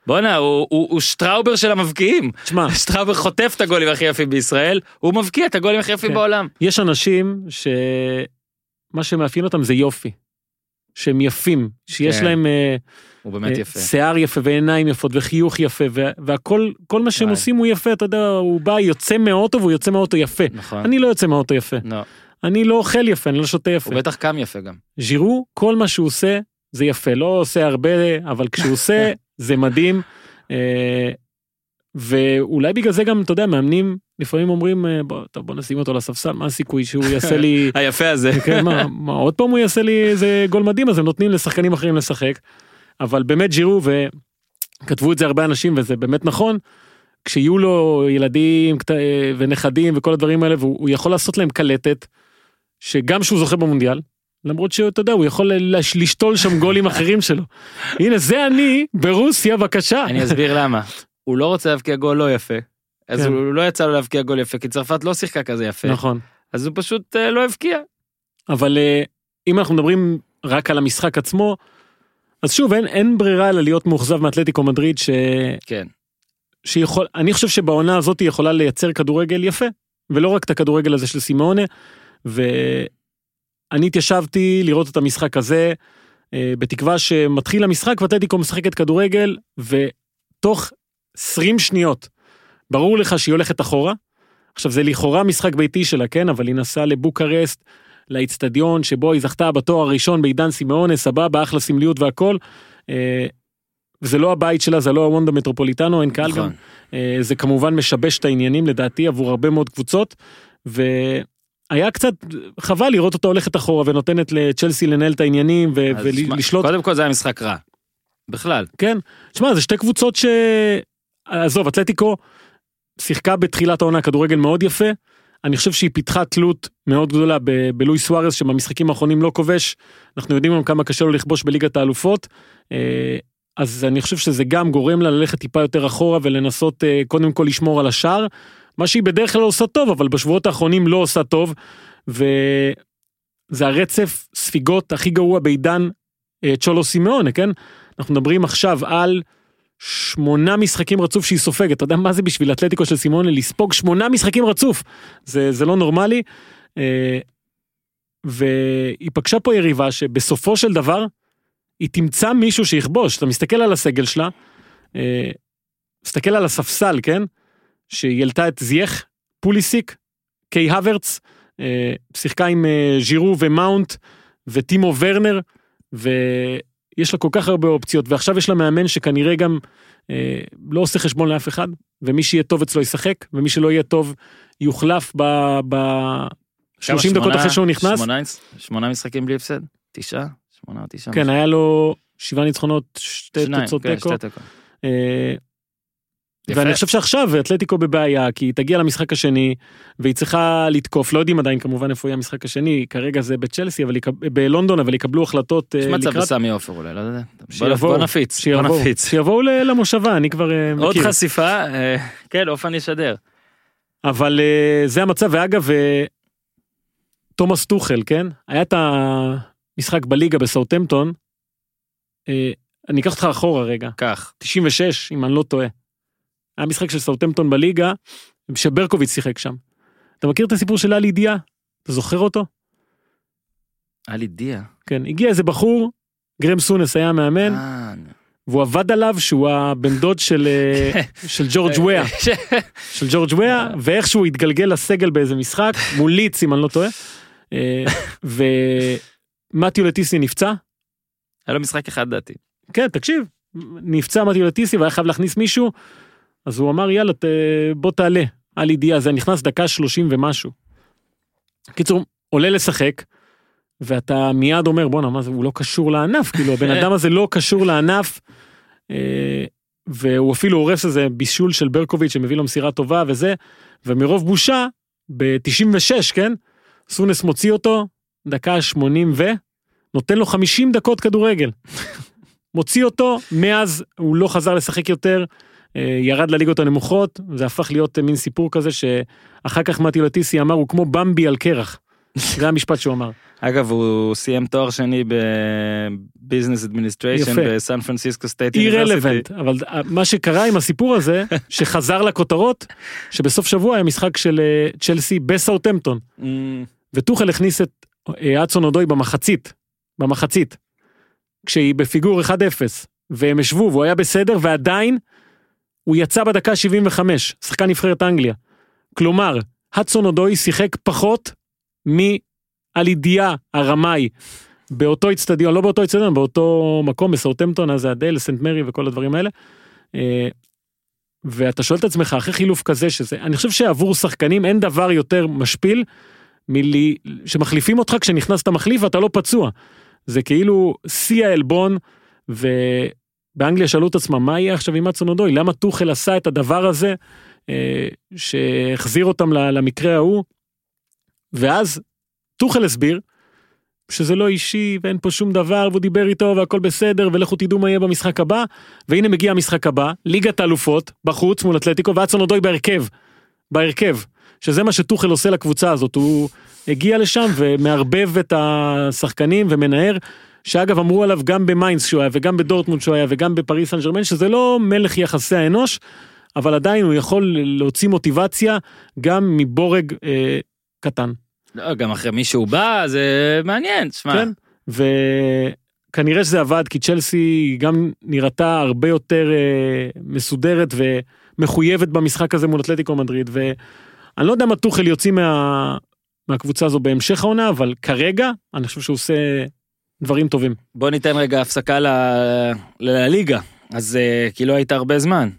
בואנה, הוא, הוא, הוא שטראובר של המבקיעים. תשמע, שטראובר חוטף את הגולים הכי יפים בישראל, הוא מבקיע את הגולים הכי יפים כן. בעולם. יש אנשים שמה שמאפיין אותם זה יופי. שהם יפים, שיש כן. להם אה, הוא באמת אה, יפה. שיער יפה ועיניים יפות וחיוך יפה וה- והכל כל מה שהם. עושים הוא יפה אתה יודע הוא בא יוצא מהאוטו והוא יוצא מהאוטו יפה. נכון. אני לא יוצא מהאוטו יפה לא, אני לא אוכל יפה אני לא שותה יפה. הוא בטח קם יפה גם. ז'ירו כל מה שהוא עושה זה יפה לא עושה הרבה אבל כשהוא עושה זה מדהים. אה, ואולי בגלל זה גם אתה יודע מאמנים לפעמים אומרים אה, בוא, טוב, בוא נשים אותו לספסל מה הסיכוי שהוא יעשה לי היפה הזה. כן, מה, מה, עוד פעם הוא יעשה לי איזה גול מדהים אז הם נותנים לשחקנים אחרים לשחק. אבל באמת ג'ירו וכתבו את זה הרבה אנשים וזה באמת נכון. כשיהיו לו ילדים אה, ונכדים וכל הדברים האלה והוא הוא יכול לעשות להם קלטת. שגם שהוא זוכה במונדיאל. למרות שאתה יודע הוא יכול לש- לשתול שם גולים אחרים שלו. הנה זה אני ברוסיה בבקשה. אני אסביר למה. הוא לא רוצה להבקיע גול לא יפה. אז כן. הוא לא יצא לו להבקיע גול יפה, כי צרפת לא שיחקה כזה יפה. נכון. אז הוא פשוט אה, לא הבקיע. אבל אה, אם אנחנו מדברים רק על המשחק עצמו. אז שוב אין, אין ברירה אלא להיות מאוכזב מאתלטיקו מדריד ש... כן. שיכול, אני חושב שבעונה הזאת היא יכולה לייצר כדורגל יפה, ולא רק את הכדורגל הזה של סימאונה, ואני התיישבתי לראות את המשחק הזה, אה, בתקווה שמתחיל המשחק ואתלטיקו משחקת כדורגל, ותוך 20 שניות ברור לך שהיא הולכת אחורה. עכשיו זה לכאורה משחק ביתי שלה, כן, אבל היא נסעה לבוקרסט, לאיצטדיון שבו היא זכתה בתואר הראשון בעידן סימאונה, סבבה, אחלה סמליות והכל. אה, וזה לא הבית שלה, זה לא הוונדה מטרופוליטנו, אין קהל גם. נכון. אה, זה כמובן משבש את העניינים לדעתי עבור הרבה מאוד קבוצות. והיה קצת חבל לראות אותה הולכת אחורה ונותנת לצ'לסי לנהל את העניינים ו- שמע, ולשלוט. קודם כל זה היה משחק רע. בכלל. כן. תשמע זה שתי קבוצות ש... עזוב אתלטיקו שיחקה בתחילת העונה כדורגל מאוד יפה. אני חושב שהיא פיתחה תלות מאוד גדולה ב- בלואי סוארז שבמשחקים האחרונים לא כובש. אנחנו יודעים גם כמה קשה לו לכבוש בליגת האלופות. אה, אז אני חושב שזה גם גורם לה ללכת טיפה יותר אחורה ולנסות אה, קודם כל לשמור על השער. מה שהיא בדרך כלל עושה טוב אבל בשבועות האחרונים לא עושה טוב. וזה הרצף ספיגות הכי גרוע בעידן אה, צ'ולו סימאונה כן. אנחנו מדברים עכשיו על שמונה משחקים רצוף שהיא סופגת, אתה יודע מה זה בשביל אתלטיקו של סימונה לספוג שמונה משחקים רצוף, זה, זה לא נורמלי. אה, והיא פגשה פה יריבה שבסופו של דבר היא תמצא מישהו שיכבוש, אתה מסתכל על הסגל שלה, אה, מסתכל על הספסל, כן? שהיא העלתה את זייח, פוליסיק, קאי הברץ, אה, שיחקה עם אה, ז'ירו ומאונט וטימו ורנר, ויש לה כל כך הרבה אופציות, ועכשיו יש לה מאמן שכנראה גם אה, לא עושה חשבון לאף אחד, ומי שיהיה טוב אצלו ישחק, ומי שלא יהיה טוב יוחלף ב... ב... 30 כמה, דקות שמונה- אחרי שהוא נכנס, שמונה, שמונה משחקים בלי הפסד? תשעה? שמונה או תשעה? כן היה לו שבעה ניצחונות, שתי שניים, תוצאות כן, תיקו. תיקו. אה, יפה. ואני חושב שעכשיו אתלטיקו בבעיה כי היא תגיע למשחק השני והיא צריכה לתקוף לא יודעים עדיין כמובן איפה יהיה המשחק השני כרגע זה בצ'לסי אבל יקב- בלונדון אבל יקבלו החלטות יש מצב בסמי עופר אולי, לא יודע. בוא- שיבואו, בוא נפיץ, בוא נפיץ. שיבואו למושבה אני כבר אה, עוד מכיר חשיפה, אה, כן, אופן ישדר. אבל אה, זה המצב ואגב תומאס טוחל כן היה את המשחק בליגה בסאוטמפטון. אני אקח אותך אחורה רגע כך. 96 אם אני לא טועה. היה משחק של סאוטמפטון בליגה שברקוביץ' שיחק שם. אתה מכיר את הסיפור של אלי דיה? אתה זוכר אותו? עלי דיה. כן, הגיע איזה בחור, גרם סונס היה מאמן, אה, והוא עבד עליו שהוא הבן דוד של, אה, של ג'ורג' וויה, של ג'ורג' וויה, ואיכשהו התגלגל לסגל באיזה משחק, מול ליץ אם אני לא טועה. אה, ומתיו לטיסי נפצע, היה לו משחק אחד דעתי. כן, תקשיב, נפצע מתיו לטיסי והיה חייב להכניס מישהו, אז הוא אמר יאללה ת- בוא תעלה, עלי דיה, זה נכנס דקה 30 ומשהו. קיצור, עולה לשחק, ואתה מיד אומר בואנה מה זה, הוא לא קשור לענף, כאילו הבן אדם הזה לא קשור לענף, אה, והוא אפילו הורס איזה בישול של ברקוביץ' שמביא לו מסירה טובה וזה, ומרוב בושה, ב-96, כן? סונס מוציא אותו, דקה 80 ו... נותן לו 50 דקות כדורגל. מוציא אותו, מאז הוא לא חזר לשחק יותר, ירד לליגות הנמוכות, זה הפך להיות אה, מין סיפור כזה שאחר כך מתי לטיסי אמר הוא כמו במבי על קרח. זה המשפט שהוא אמר. אגב, הוא סיים תואר שני ב business administration. בסן פרנסיסקו State אי-רלוונט, אבל אה, מה שקרה עם הסיפור הזה, שחזר לכותרות, שבסוף שבוע היה משחק של אה, צ'לסי בסאוטמפטון, וטוחל הכניס את אה, הדסון אודוי במחצית, במחצית, כשהיא בפיגור 1-0, והם ישבו והוא היה בסדר, ועדיין הוא יצא בדקה 75, שחקן נבחרת אנגליה. כלומר, הדסון אודוי שיחק פחות מאלידיה הרמאי באותו אצטדיון, לא באותו אצטדיון, באותו מקום בסאוטמפטון, אז זה הדל, סנט מרי וכל הדברים האלה. אה, ואתה שואל את עצמך, אחרי חילוף כזה, שזה, אני חושב שעבור שחקנים אין דבר יותר משפיל מלי, שמחליפים אותך כשנכנסת מחליף ואתה לא פצוע. זה כאילו שיא העלבון, ובאנגליה שאלו את עצמם, מה יהיה עכשיו עם אצון אודוי? למה טוחל עשה את הדבר הזה, אה, שהחזיר אותם למקרה ההוא? ואז טוחל הסביר, שזה לא אישי ואין פה שום דבר והוא דיבר איתו והכל בסדר ולכו תדעו מה יהיה במשחק הבא והנה מגיע המשחק הבא ליגת האלופות בחוץ מול אתלטיקו ואצון אודוי בהרכב. בהרכב שזה מה שטוחל עושה לקבוצה הזאת הוא הגיע לשם ומערבב את השחקנים ומנער שאגב אמרו עליו גם במיינס שהוא היה וגם בדורטמונד שהוא היה וגם בפריס סן ג'רמן שזה לא מלך יחסי האנוש אבל עדיין הוא יכול להוציא מוטיבציה גם מבורג אה, קטן. לא, גם אחרי מישהו בא, זה מעניין, תשמע. כן. וכנראה שזה עבד כי צ'לסי גם נראתה הרבה יותר אה, מסודרת ומחויבת במשחק הזה מול אתלטיקו מדריד ואני לא יודע מה טוחל יוציא מה... מהקבוצה הזו בהמשך העונה אבל כרגע אני חושב שהוא עושה דברים טובים. בוא ניתן רגע הפסקה לליגה, אז אה, כי לא היית הרבה זמן.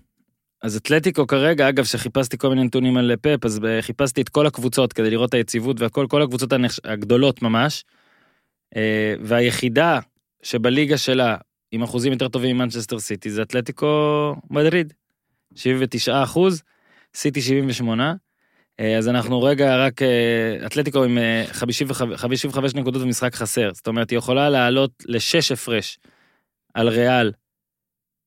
אז אתלטיקו כרגע, אגב, שחיפשתי כל מיני נתונים על פאפ, אז אה, חיפשתי את כל הקבוצות כדי לראות את היציבות והכל, כל הקבוצות הגדולות ממש. אה, והיחידה שבליגה שלה עם אחוזים יותר טובים ממנצ'סטר סיטי זה אתלטיקו מדריד. 79 אחוז, סיטי 78. אה, אז אנחנו רגע רק אה, אתלטיקו עם אה, 55 55 נקודות במשחק חסר, זאת אומרת היא יכולה לעלות לשש הפרש על ריאל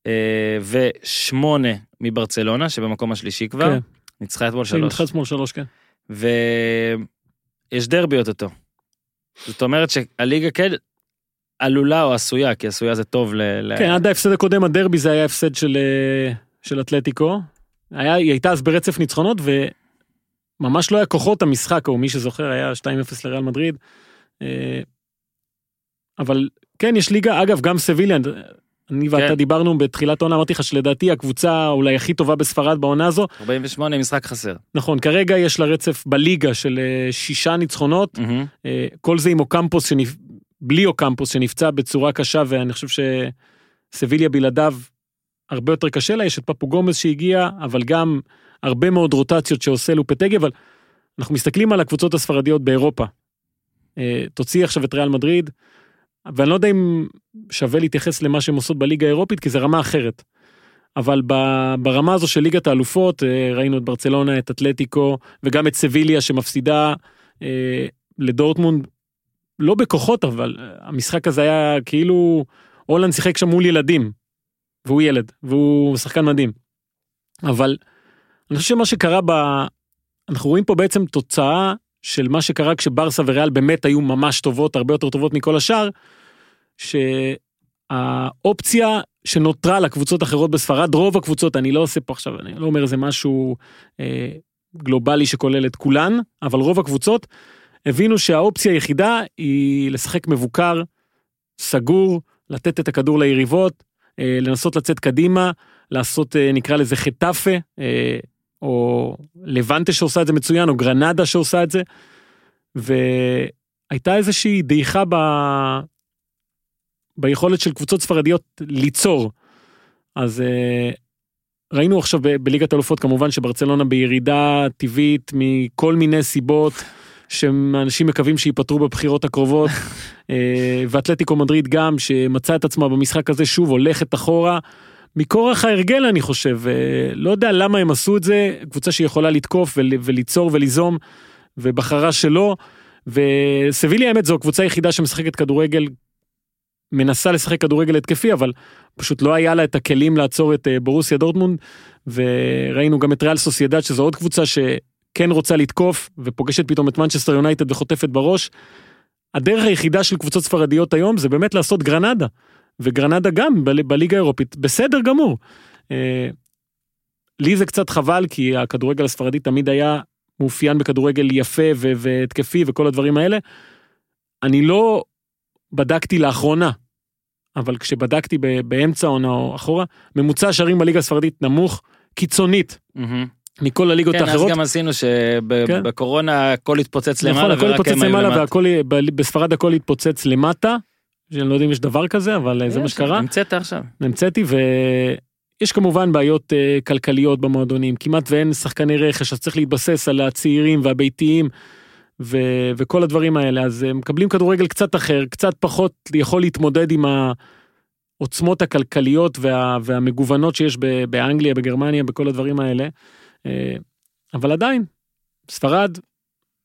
אה, ושמונה מברצלונה שבמקום השלישי כבר, כן. ניצחה אתמול שלוש, מתחילת שמאל שלוש כן. ויש דרבי אוטוטו. זאת אומרת שהליגה כן עלולה או עשויה, כי עשויה זה טוב ל... כן עד ההפסד הקודם הדרבי זה היה הפסד של אה, של אתלטיקו. היה, היא הייתה אז ברצף ניצחונות וממש לא היה כוחות המשחק או מי שזוכר היה 2-0 לריאל מדריד. אה, אבל כן יש ליגה אגב גם סביליה אני ואתה כן. דיברנו בתחילת העונה אמרתי לך שלדעתי הקבוצה אולי הכי טובה בספרד בעונה הזו 48 משחק חסר. נכון כרגע יש לה רצף בליגה של אה, שישה ניצחונות. אה, כל זה עם אוקמפוס שנפ... בלי אוקמפוס שנפצע בצורה קשה ואני חושב שסביליה בלעדיו הרבה יותר קשה לה יש את פפו גומז שהגיע אבל גם הרבה מאוד רוטציות שעושה לופטגי אבל אנחנו מסתכלים על הקבוצות הספרדיות באירופה. אה, תוציא עכשיו את ריאל מדריד ואני לא יודע אם שווה להתייחס למה שהן עושות בליגה האירופית כי זה רמה אחרת. אבל ברמה הזו של ליגת האלופות אה, ראינו את ברצלונה את אתלטיקו וגם את סביליה שמפסידה אה, לדורטמונד לא בכוחות אבל המשחק הזה היה כאילו הולנד שיחק שם מול ילדים. והוא ילד והוא שחקן מדהים. אבל אני חושב שמה שקרה ב... אנחנו רואים פה בעצם תוצאה של מה שקרה כשברסה וריאל באמת היו ממש טובות הרבה יותר טובות מכל השאר. שהאופציה שנותרה לקבוצות אחרות בספרד רוב הקבוצות אני לא עושה פה עכשיו אני לא אומר איזה משהו אה, גלובלי שכולל את כולן אבל רוב הקבוצות הבינו שהאופציה היחידה היא לשחק מבוקר, סגור, לתת את הכדור ליריבות, לנסות לצאת קדימה, לעשות אה, נקרא לזה חטאפה, אה, או לבנטה שעושה את זה מצוין, או גרנדה שעושה את זה. והייתה איזושהי דעיכה ב... ביכולת של קבוצות ספרדיות ליצור. אז אה, ראינו עכשיו ב- בליגת אלופות כמובן שברצלונה בירידה טבעית מכל מיני סיבות שאנשים מקווים שייפתרו בבחירות הקרובות. אה, ואתלטיקו מדריד גם שמצא את עצמה במשחק הזה שוב הולכת אחורה. מכורח ההרגל אני חושב אה, לא יודע למה הם עשו את זה קבוצה שיכולה לתקוף ול- וליצור וליזום ובחרה שלא. וסביליה האמת זו הקבוצה היחידה שמשחקת כדורגל מנסה לשחק כדורגל התקפי אבל פשוט לא היה לה את הכלים לעצור את אה, בורוסיה דורטמונד. וראינו גם את ריאל סוסיידד שזו עוד קבוצה שכן רוצה לתקוף ופוגשת פתאום את מנצ'סטר יונייטד וחוטפת בראש. הדרך היחידה של קבוצות ספרדיות היום זה באמת לעשות גרנדה וגרנדה גם ב- בליגה האירופית בסדר גמור. אה, לי זה קצת חבל כי הכדורגל הספרדי תמיד היה מאופיין בכדורגל יפה והתקפי וכל הדברים האלה. אני לא בדקתי לאחרונה אבל כשבדקתי באמצע העונה או אחורה, ממוצע השערים בליגה הספרדית נמוך קיצונית מהמם. מכל הליגות כן, אז האחרות. גם עשינו כן. שבקורונה הכל התפוצץ נכון, למעלה הכל ורק התפוצץ למעלה. והכל, בספרד הכל התפוצץ למטה, שאני לא יודע אם יש דבר כזה, אבל אה, זה מה שקרה, המצאת עכשיו. המצאתי ויש כמובן בעיות אה, כלכליות במועדונים, כמעט ואין שחקני רכש, אז צריך להתבסס על הצעירים והביתיים. ו- וכל הדברים האלה אז הם מקבלים כדורגל קצת אחר קצת פחות יכול להתמודד עם העוצמות הכלכליות וה- והמגוונות שיש באנגליה בגרמניה בכל הדברים האלה. אה, אבל עדיין ספרד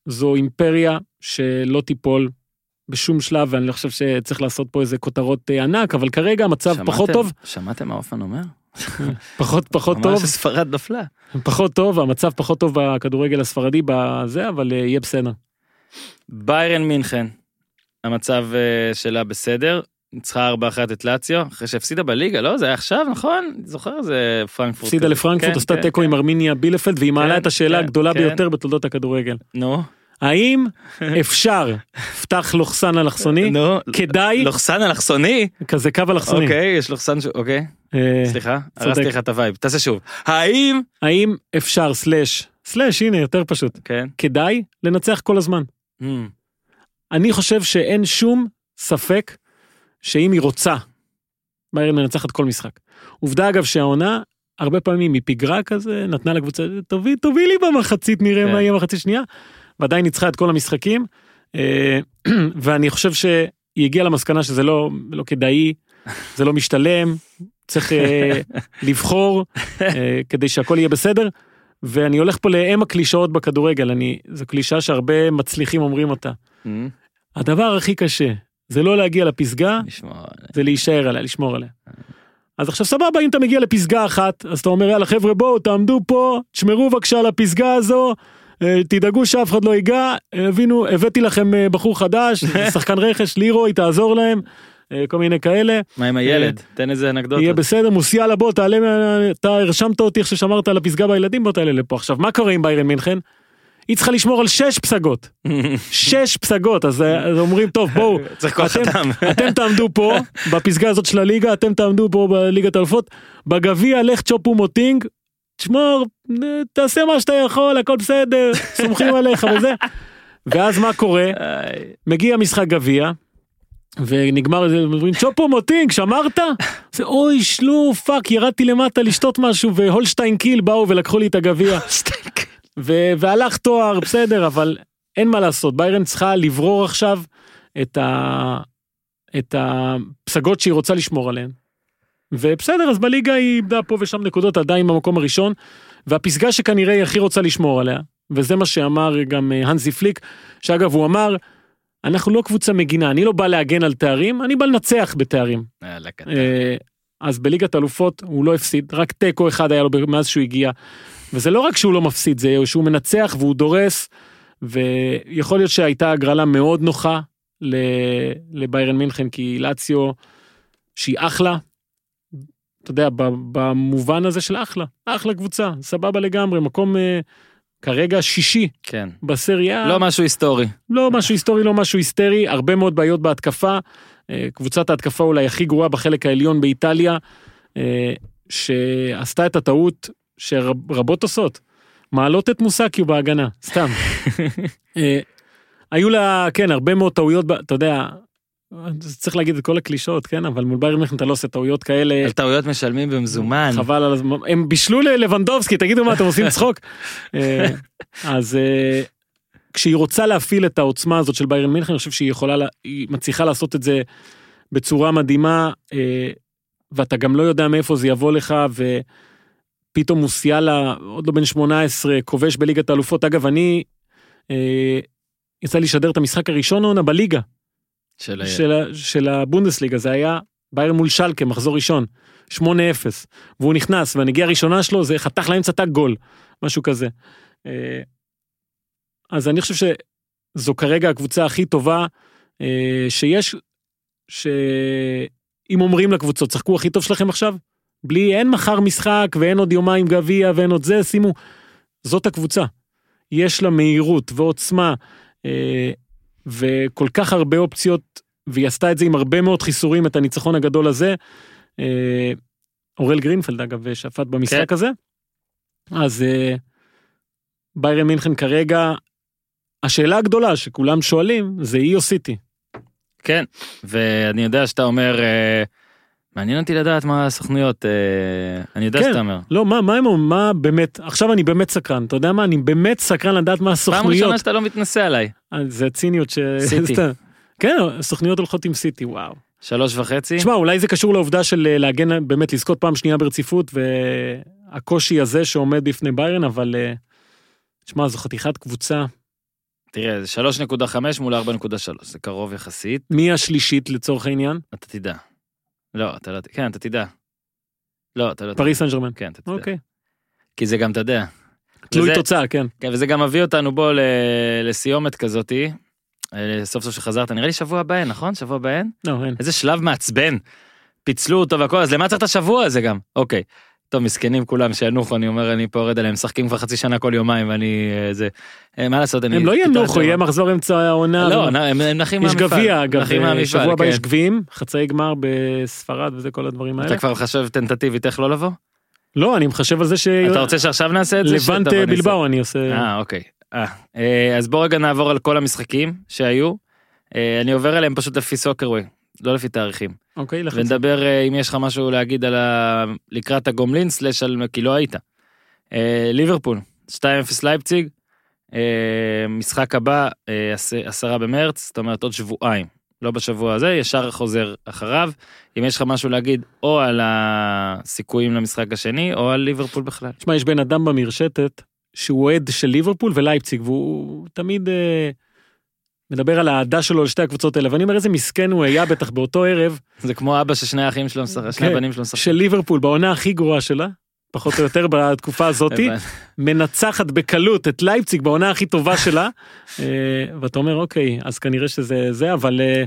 זו אימפריה שלא תיפול בשום שלב ואני לא חושב שצריך לעשות פה איזה כותרות אה, ענק אבל כרגע המצב שמעתם- פחות טוב שמעתם מה אופן אומר? פחות פחות אמר טוב שספרד נפלה. פחות טוב המצב פחות טוב בכדורגל הספרדי בזה אבל אה, יהיה בסדר. ביירן מינכן, המצב שלה בסדר, ניצחה 4-1 את לאציו, אחרי שהפסידה בליגה, לא? זה היה עכשיו, נכון? זוכר זה פרנקפורט. הפסידה כזה. לפרנקפורט, כן, עשתה כן, תיקו כן. עם ארמיניה בילפלד, והיא מעלה כן, את השאלה כן, הגדולה כן. ביותר בתולדות הכדורגל. נו, האם אפשר, פתח לוחסן אלכסוני, כדאי, לוחסן אלכסוני? כזה קו אלכסוני. אוקיי, יש לוחסן, אוקיי, אה, סליחה. הרסתי לך את ה vibe, תעשה שוב. האם, האם אפשר, slash, slash, הנה, יותר פשוט, כן, כדאי לנצח כל הזמן. הממ, אני חושב שאין שום ספק שאם היא רוצה, ביירן מנצחת כל משחק. עובדה אגב שהעונה, הרבה פעמים היא פיגרה כזה, נתנה לקבוצה, תביא, תביא לי במחצית, נראה כן. מה יהיה מחצית שנייה, ועדיין ניצחה את כל המשחקים, אה, ואני חושב שהיא הגיעה למסקנה שזה לא, לא כדאי, זה לא משתלם, צריך אה, לבחור אה, כדי שהכל יהיה בסדר. ואני הולך פה לאם הקלישאות בכדורגל, אני, זו קלישאה שהרבה מצליחים אומרים אותה. hmm, הדבר הכי קשה זה לא להגיע לפסגה, זה להישאר עליה, לשמור עליה. אז עכשיו סבבה, אם אתה מגיע לפסגה אחת, אז אתה אומר, יאללה חבר'ה בואו, תעמדו פה, תשמרו בבקשה על הפסגה הזו, אה, תדאגו שאף אחד לא ייגע, אה, הבינו, הבאתי לכם אה, בחור חדש, שחקן רכש, לירוי, תעזור להם, כל מיני כאלה, מה עם הילד? תן איזה אנקדוטה. יהיה בסדר, מוסיאלה בוא, תעלה, אתה הרשמת אותי איך ששמרת על הפסגה בילדים, בוא תעלה לפה. עכשיו, מה קורה עם ביירן מינכן? היא צריכה לשמור על שש פסגות, שש פסגות, אז אז אומרים, טוב, בואו, אתם-. אתם תעמדו פה בפסגה הזאת של הליגה אתם תעמדו פה בליגת האלופות בגביע לך צ'ופו מוטינג. תשמור תעשה מה שאתה יכול הכל בסדר סומכים עליך וזה. ואז מה קורה מגיע משחק גביע. ונגמר איזה אומרים צ'ופו מוטינג שמרת? זה אוי שלו fuck ירדתי למטה לשתות משהו והולשטיין קיל באו ולקחו לי את הגביע ו- והלך תואר בסדר אבל אין מה לעשות ביירן צריכה לברור עכשיו את, ה- את הפסגות שהיא רוצה לשמור עליהן. ובסדר אז בליגה היא איבדה פה ושם נקודות עדיין במקום הראשון והפסגה שכנראה היא הכי רוצה לשמור עליה וזה מה שאמר גם אה, הנזי פליק שאגב הוא אמר אנחנו לא קבוצה מגינה אני לא בא להגן על תארים אני בא לנצח בתארים. אה, אז בליגת אלופות הוא לא הפסיד, רק תיקו אחד היה לו מאז שהוא הגיע. וזה לא רק שהוא לא מפסיד, זה שהוא מנצח והוא דורס, ויכול להיות שהייתה הגרלה מאוד נוחה לביירן מינכן, כי לאציו, שהיא אחלה, אתה יודע, במובן הזה של אחלה, אחלה קבוצה, סבבה לגמרי, מקום, אה, כרגע שישי כן. בסריה. לא משהו היסטורי. לא משהו היסטורי, לא משהו היסטרי, הרבה מאוד בעיות בהתקפה. אה, קבוצת ההתקפה אולי הכי גרועה בחלק העליון באיטליה, אה, שעשתה את הטעות שרבות עושות. מעלות את מוסקיו בהגנה, סתם. אה, היו לה, כן, הרבה מאוד טעויות, אתה יודע, צריך להגיד את כל הקלישאות, כן, אבל מול ביירן מיכן אתה לא עושה טעויות כאלה. על טעויות משלמים במזומן. חבל על הזמן, הם בישלו ללבנדובסקי, תגידו מה אתם עושים צחוק. אה, אז אה, כשהיא רוצה להפעיל את העוצמה הזאת של ביירן מינכן, אני חושב שהיא יכולה, לה- היא מצליחה לעשות את זה בצורה מדהימה, ואתה גם לא יודע מאיפה זה יבוא לך, ופתאום מוסיאלה, עוד לא בן 18, כובש בליגת האלופות. אגב, אני, אה, יצא לי לשדר את המשחק הראשון העונה בליגה, של... של, של הבונדסליגה, זה היה ביירן מול שלקה, מחזור ראשון, 8-0, והוא נכנס, והנגיעה הראשונה שלו זה חתך לאמצע תג גול, משהו כזה. אה, אז אני חושב שזו כרגע הקבוצה הכי טובה אה, שיש, שאם אומרים לקבוצות, שחקו הכי טוב שלכם עכשיו, בלי, אין מחר משחק ואין עוד יומיים גביע ואין עוד זה, שימו, זאת הקבוצה. יש לה מהירות ועוצמה, אה, וכל כך הרבה אופציות, והיא עשתה את זה עם הרבה מאוד חיסורים, את הניצחון הגדול הזה. אה, אורל גרינפלד אגב שפט במשחק כן. הזה. אז אה, ביירן מינכן כרגע, השאלה הגדולה שכולם שואלים זה אי או סיטי. כן, ואני יודע שאתה אומר, אה, מעניין אותי לדעת מה הסוכנויות, אה, אני יודע כן. שאתה אומר. לא, מה, מה הם אומרים, מה באמת, עכשיו אני באמת סקרן, אתה יודע מה, אני באמת סקרן לדעת מה פעם הסוכנויות. ראשונה שאתה לא מתנשא עליי. אה, זה ציניות ש... סיטי. כן, הסוכניות הולכות עם סיטי, וואו. שלוש וחצי. תשמע, אולי זה קשור לעובדה של אה, להגן, באמת לזכות פעם שנייה ברציפות, והקושי הזה שעומד בפני ביירן, אבל... תשמע, זו חתיכת קבוצה. תראה, זה 3.5 מול 4.3, זה קרוב יחסית, מי השלישית לצורך העניין? אתה תדע. לא, אתה לא, כן, אתה תדע. לא, אתה לא. פריס סן ג'רמן. כן, אתה תדע. אוקיי. כי זה גם, אתה יודע. תלוי תוצאה, כן. כן, וזה גם מביא אותנו בו לסיומת כזאתי. אה, סוף סוף שחזרת, נראה לי שבוע הבא אין, נכון? שבוע הבא אין? לא, אין. איזה שלב מעצבן. פיצלו אותו והכל, אז למה צריך את השבוע הזה גם? אוקיי. טוב, מסכנים כולם שינוחו, אני אומר, אני פה יורד עליהם, משחקים כבר חצי שנה כל יומיים, ואני... אה, זה... אה, מה לעשות, אני... הם לא ינוחו, יהיה מחזור אמצע העונה. לא, הם נחים יש מהמפעל. גביע, אגב, נחים אה, מהמפעל, שבוע הבא כן. יש גביעים, חצאי גמר בספרד וזה כל הדברים האלה. אתה כבר חושב טנטטיבית איך לא לבוא? לא, אני מחשב על זה ש... אתה רוצה שעכשיו נעשה את זה? לבנט. בלבאו אני עושה. אה, אוקיי. אז בוא רגע נעבור על כל המשחקים שהיו. אני עובר עליהם פשוט לפי סוקרווי, לא לפי תאריכים. אוקיי, זה. ונדבר אה, אם יש לך משהו להגיד על ה... לקראת הגומלין סלאש על כי לא היית. אה, ליברפול 2-0 לייפציג. אה, משחק הבא אה, עש- עשרה במרץ זאת אומרת עוד שבועיים לא בשבוע הזה ישר חוזר אחריו אם יש לך משהו להגיד או על הסיכויים למשחק השני או על ליברפול בכלל. תשמע, יש בן אדם במרשתת שהוא אוהד של ליברפול ולייפציג, והוא תמיד אה, מדבר על האהדה שלו לשתי הקבוצות האלה, ואני אומר איזה מסכן הוא היה בטח באותו ערב זה כמו אבא ששני האחים שלו משחק- שני כן, הבנים שלו משחקים. של ליברפול בעונה הכי גרועה שלה, פחות או יותר בתקופה הזאתי. מנצחת בקלות את לייפציג בעונה הכי טובה שלה, אה, ואתה אומר אוקיי, אז כנראה שזה זה, אבל אה,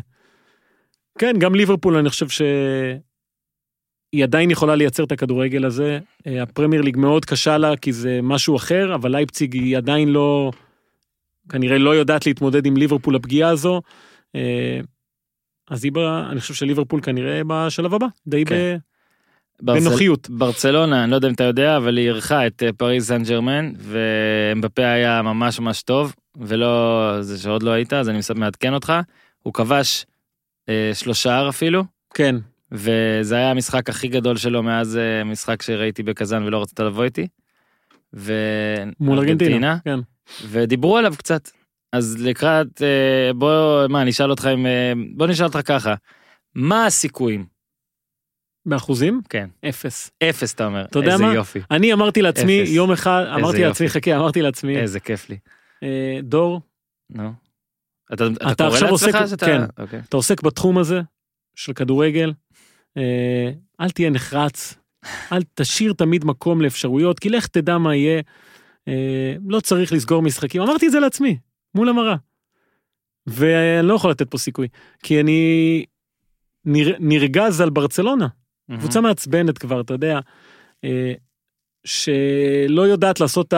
כן, גם ליברפול אני חושב שהיא עדיין יכולה לייצר את הכדורגל הזה. אה, הפרמייר ליג מאוד קשה לה כי זה משהו אחר, אבל לייפציג היא עדיין לא, כנראה לא יודעת להתמודד עם ליברפול הפגיעה הזו. אה, אז היא, ב, אני חושב שליברפול כנראה בשלב הבא, די כן. ב, ברצל- בנוחיות. ברצלונה, אני לא יודע אם אתה יודע, אבל היא אירחה את אה, פריז סן ג'רמן, ואמבפה היה ממש ממש טוב, ולא, זה שעוד לא היית, אז אני מעדכן אותך. הוא כבש אה, שלושה שער אפילו, כן, וזה היה המשחק הכי גדול שלו מאז אה, משחק שראיתי בקזאן ולא רצית לבוא איתי. ו... מול ארגנטינה. כן. ודיברו עליו קצת. אז לקראת, אה, בוא, מה, אני אשאל אותך אם, אה, בוא נשאל אותך ככה, מה הסיכויים? באחוזים? כן, אפס. אפס אתה אומר. אתה יודע איזה מה? יופי, אני אמרתי לעצמי אפס. יום אחד, אמרתי יופי. לעצמי, חכה, אמרתי לעצמי, איזה כיף לי. אה, דור, נו. אתה, אתה, אתה קורא לעצמך עוסק- שאתה... כן. אוקיי. אתה עוסק בתחום הזה של כדורגל, אל תהיה נחרץ, אל תשאיר תמיד מקום לאפשרויות, כי לך תדע מה יהיה, אה, לא צריך לסגור משחקים, אמרתי את זה לעצמי, מול המראה. ואני לא יכול לתת פה סיכוי, כי אני נר, נרגז על ברצלונה, קבוצה מעצבנת כבר, אתה יודע. אה, שלא יודעת לעשות את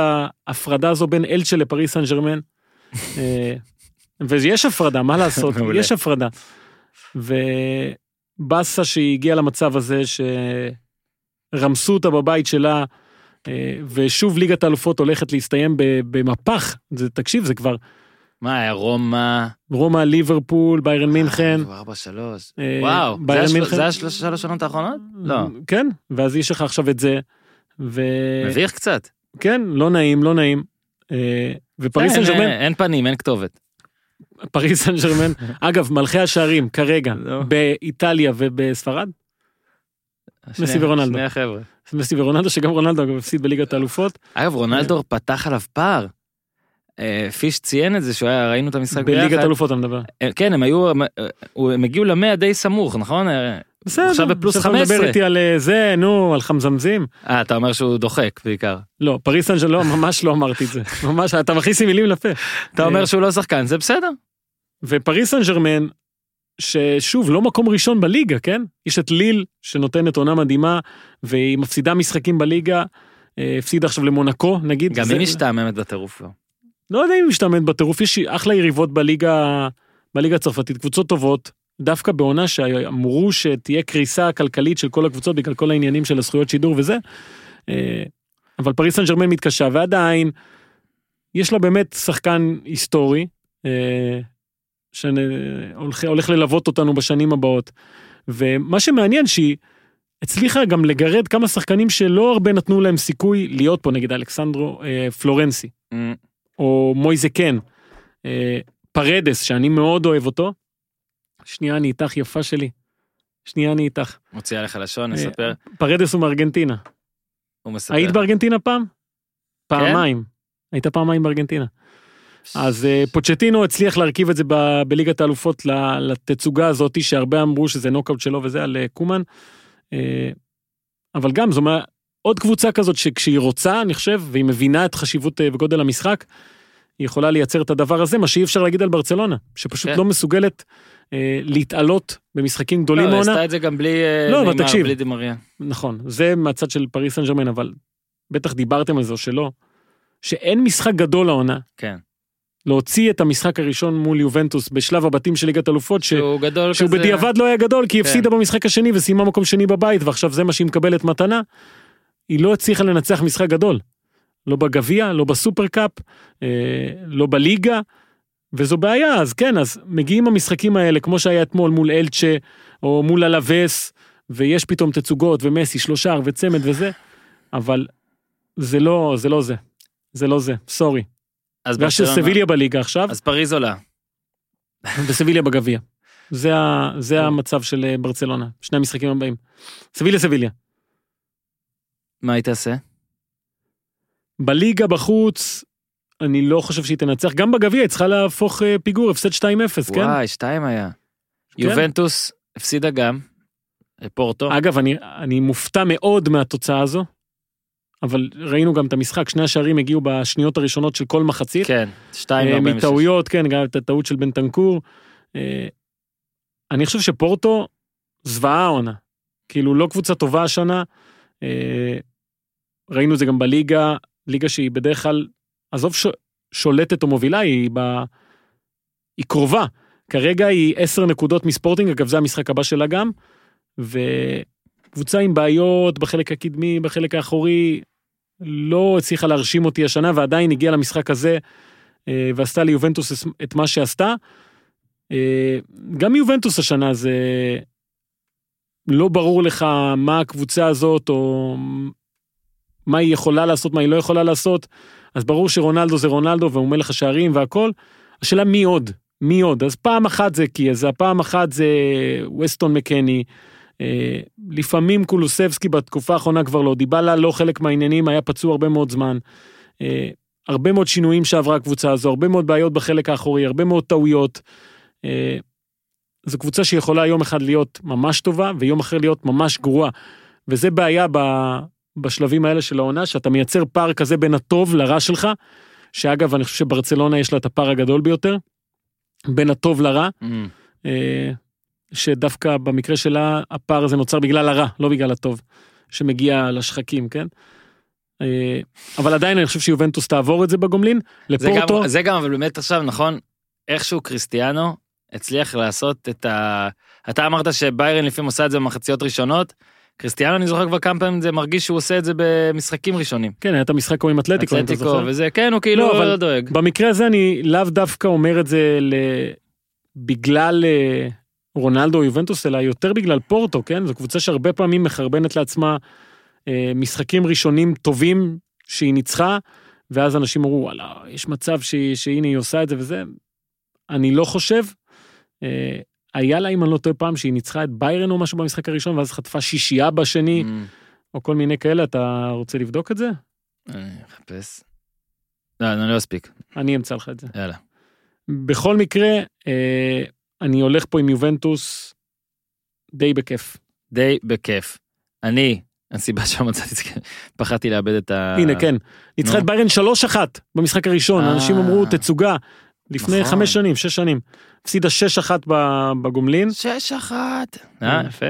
ההפרדה הזו בין אלצ'ה לפריס סן ג'רמן. אה, ויש הפרדה, מה לעשות? יש הפרדה. ובאסה שהיא הגיעה למצב הזה שרמסו אותה בבית שלה, ושוב ליגת האלופות הולכת להסתיים במפח. זה, תקשיב, זה כבר מה היה רומא? רומא, ליברפול, ביירן מינכן. אה, ארבע שלוש. אה, וואו, זה מינכן. השלוש שלוש שנות האחרונות? לא. כן, ואז יש לך עכשיו את זה. ו... מביך קצת. כן, לא נעים, לא נעים. אה, ופריס סן ג'רמן, אין פנים, אין כתובת. פריס סן ג'רמן, אגב, מלכי השערים כרגע זהו. באיטליה ובספרד, מסי ורונלדו. שני החבר'ה. מסי ורונלדו, שגם רונלדו אגב הפסיד בליגת האלופות, אגב, רונלדו פתח עליו פער. אה, פיש ציין את זה שהוא היה, ראינו את המשחק בליגת ביחד. האלופות אתה מדבר. אה, כן, הם היו, אה, הם הגיעו למאה די סמוך, נכון? בסדר, עכשיו בפלוס עכשיו אתה 15. מדבר איתי על זה, נו, על חמזמזים. אה, אתה אומר שהוא דוחק בעיקר. לא, פריס סן לא, ממש לא אמרתי את זה. ממש, אתה מכניס לי מילים לפה. אתה אומר שהוא לא שחקן, זה בסדר. ופריס סן ג'רמן, ששוב, לא מקום ראשון בליגה, כן? יש את ליל, שנותנת עונה מדהימה, והיא מפסידה משחקים בליגה, אה, הפסידה עכשיו למונקו, נגיד. גם זה- היא משתעממת בטירוף. לא. לא יודע אם היא משתעממת בטירוף, יש אחלה יריבות בליגה, בליגה הצרפתית, קבוצות טובות, דווקא בעונה שאמרו שתהיה קריסה כלכלית של כל הקבוצות בגלל כל העניינים של הזכויות שידור וזה. אה, אבל פריס סן ג'רמן מתקשה, ועדיין, יש לה באמת שחקן היסטורי, אה, שהולך הולך ללוות אותנו בשנים הבאות. ומה שמעניין שהיא הצליחה גם לגרד כמה שחקנים שלא הרבה נתנו להם סיכוי להיות פה, נגיד אלכסנדרו אה, פלורנסי. אה, או מויזה קן, אה, פרדס, שאני מאוד אוהב אותו. שנייה, אני איתך, יפה שלי. שנייה, אני איתך. מוציאה לך לשון, אה, נספר. פרדס הוא מארגנטינה. הוא מספר. היית בארגנטינה פעם? פעמיים. היית פעמיים בארגנטינה. אז אה, פוצ'טינו הצליח להרכיב את זה ב- בליגת האלופות לתצוגה הזאת, שהרבה אמרו שזה נוקאוט שלו וזה על אה, קומן. אה, אבל גם, זו מה- עוד קבוצה כזאת שכשהיא רוצה, אני חושב, והיא מבינה את חשיבות וגודל המשחק, היא יכולה לייצר את הדבר הזה, מה שאי אפשר להגיד על ברצלונה, שפשוט כן. לא מסוגלת אה, להתעלות במשחקים גדולים לא, היא מעונה. עשתה את זה גם בלי לא, נאמר, תקשיב. בלי דימריה. נכון, זה מהצד של פריס סן ג'רמן, אבל בטח דיברתם על זה או שלא, שאין משחק גדול לעונה. כן. להוציא את המשחק הראשון מול יובנטוס בשלב הבתים של ליגת אלופות, ש... שהוא גדול שהוא כזה. בדיעבד לא היה גדול, כי היא כן. הפסידה במשחק השני וסיימה מקום שני בבית, ועכשיו זה מה שהיא מקבלת מתנה. היא לא הצליחה לנצח משחק גדול. לא בגביע, לא בסופר קאפ, אה, לא בליגה, וזו בעיה, אז כן, אז מגיעים המשחקים האלה, כמו שהיה אתמול מול אלצ'ה, או מול אלווס, ויש פתאום תצוגות, ומסי, שלושה, וצמד וזה, אבל זה לא, זה לא זה. זה לא זה, סורי. אז ויש ברצלונה- סביליה בליגה עכשיו, אז פריז עולה. וסביליה בגביע. זה, ה, זה המצב של אה, ברצלונה, שני המשחקים הבאים. סביליה סביליה. מה היא תעשה? בליגה בחוץ, אני לא חושב שהיא תנצח, גם בגביע היא צריכה להפוך אה, פיגור, הפסד 2-0, כן? וואי, שתיים היה. יובנטוס הפסידה גם. פורטו. אגב, אני, אני מופתע מאוד מהתוצאה הזו, אבל ראינו גם את המשחק, שני השערים הגיעו בשניות הראשונות של כל מחצית. כן, שתיים אה, וארבעים ושש. מטעויות, כן, גם את הטעות של בנטנקור. אה, אני חושב שפורטו זוועה העונה. כאילו לא קבוצה טובה השנה. אה, ראינו את זה גם בליגה, ליגה שהיא בדרך כלל, עזוב ש- שולטת או מובילה, היא, ב... היא קרובה. כרגע היא עשר נקודות מספורטינג, אגב זה המשחק הבא שלה גם. וקבוצה עם בעיות בחלק הקדמי, בחלק האחורי, לא הצליחה להרשים אותי השנה ועדיין הגיעה למשחק הזה אה, ועשתה ליובנטוס את מה שעשתה. אה, גם יובנטוס השנה זה לא ברור לך מה הקבוצה הזאת או מה היא יכולה לעשות, מה היא לא יכולה לעשות. אז ברור שרונלדו זה רונלדו והוא מלך השערים והכל. השאלה מי עוד? מי עוד? אז פעם אחת זה קיאזה, פעם אחת זה ווסטון מקני. אה, לפעמים קולוסבסקי בתקופה האחרונה כבר לא, דיבלה לא חלק מהעניינים, היה פצוע הרבה מאוד זמן. אה, הרבה מאוד שינויים שעברה הקבוצה הזו, הרבה מאוד בעיות בחלק האחורי, הרבה מאוד טעויות. אה, זו קבוצה שיכולה יום אחד להיות ממש טובה ויום אחר להיות ממש גרועה. וזה בעיה ב, בשלבים האלה של העונה, שאתה מייצר פער כזה בין הטוב לרע שלך, שאגב, אני חושב שברצלונה יש לה את הפער הגדול ביותר, בין הטוב לרע. אה, שדווקא במקרה שלה הפער הזה נוצר בגלל הרע, לא בגלל הטוב, שמגיע לשחקים, כן? אה, אבל עדיין אני חושב שיובנטוס תעבור את זה בגומלין, זה לפורטו, גם, זה גם אבל באמת עכשיו נכון איכשהו קריסטיאנו הצליח לעשות את ה... אתה אמרת שביירן לפעמים עושה את זה במחציות ראשונות. קריסטיאנו אני זוכר כבר כמה פעמים זה מרגיש שהוא עושה את זה במשחקים ראשונים. כן, היה את המשחק ההוא עם אתלטיקו, זוכר. וזה כן הוא כאילו לא, אבל- לא דואג. במקרה הזה אני לאו דווקא אומר את זה ל... בגלל אה, רונלדו או יובנטוס, אלא יותר בגלל פורטו, כן? זו קבוצה שהרבה פעמים מחרבנת לעצמה אה, משחקים ראשונים טובים שהיא ניצחה, ואז אנשים אמרו, וואלה, יש מצב שהיא, שהנה היא עושה את זה וזה. אני לא חושב. אה, היה לה, אם אני לא טועה פעם, שהיא ניצחה את ביירן או משהו במשחק הראשון, ואז חטפה שישייה בשני, אמ, או כל מיני כאלה, אתה רוצה לבדוק את זה? אני אחפש. לא, אני לא אספיק אני אמצא לך את זה. יאללה. בכל מקרה, אה, אני הולך פה עם יובנטוס די בכיף. די בכיף. אני הסיבה שמצאתי את זה פחדתי לאבד את ה... הנה, כן. ניצחה. את ביירן 3-1 במשחק הראשון, אה. אנשים אמרו תצוגה. לפני נכון. חמש שנים, שש שנים. הפסידה 6-1 ב- בגומלין. שש אחת. אה, כן. יפה.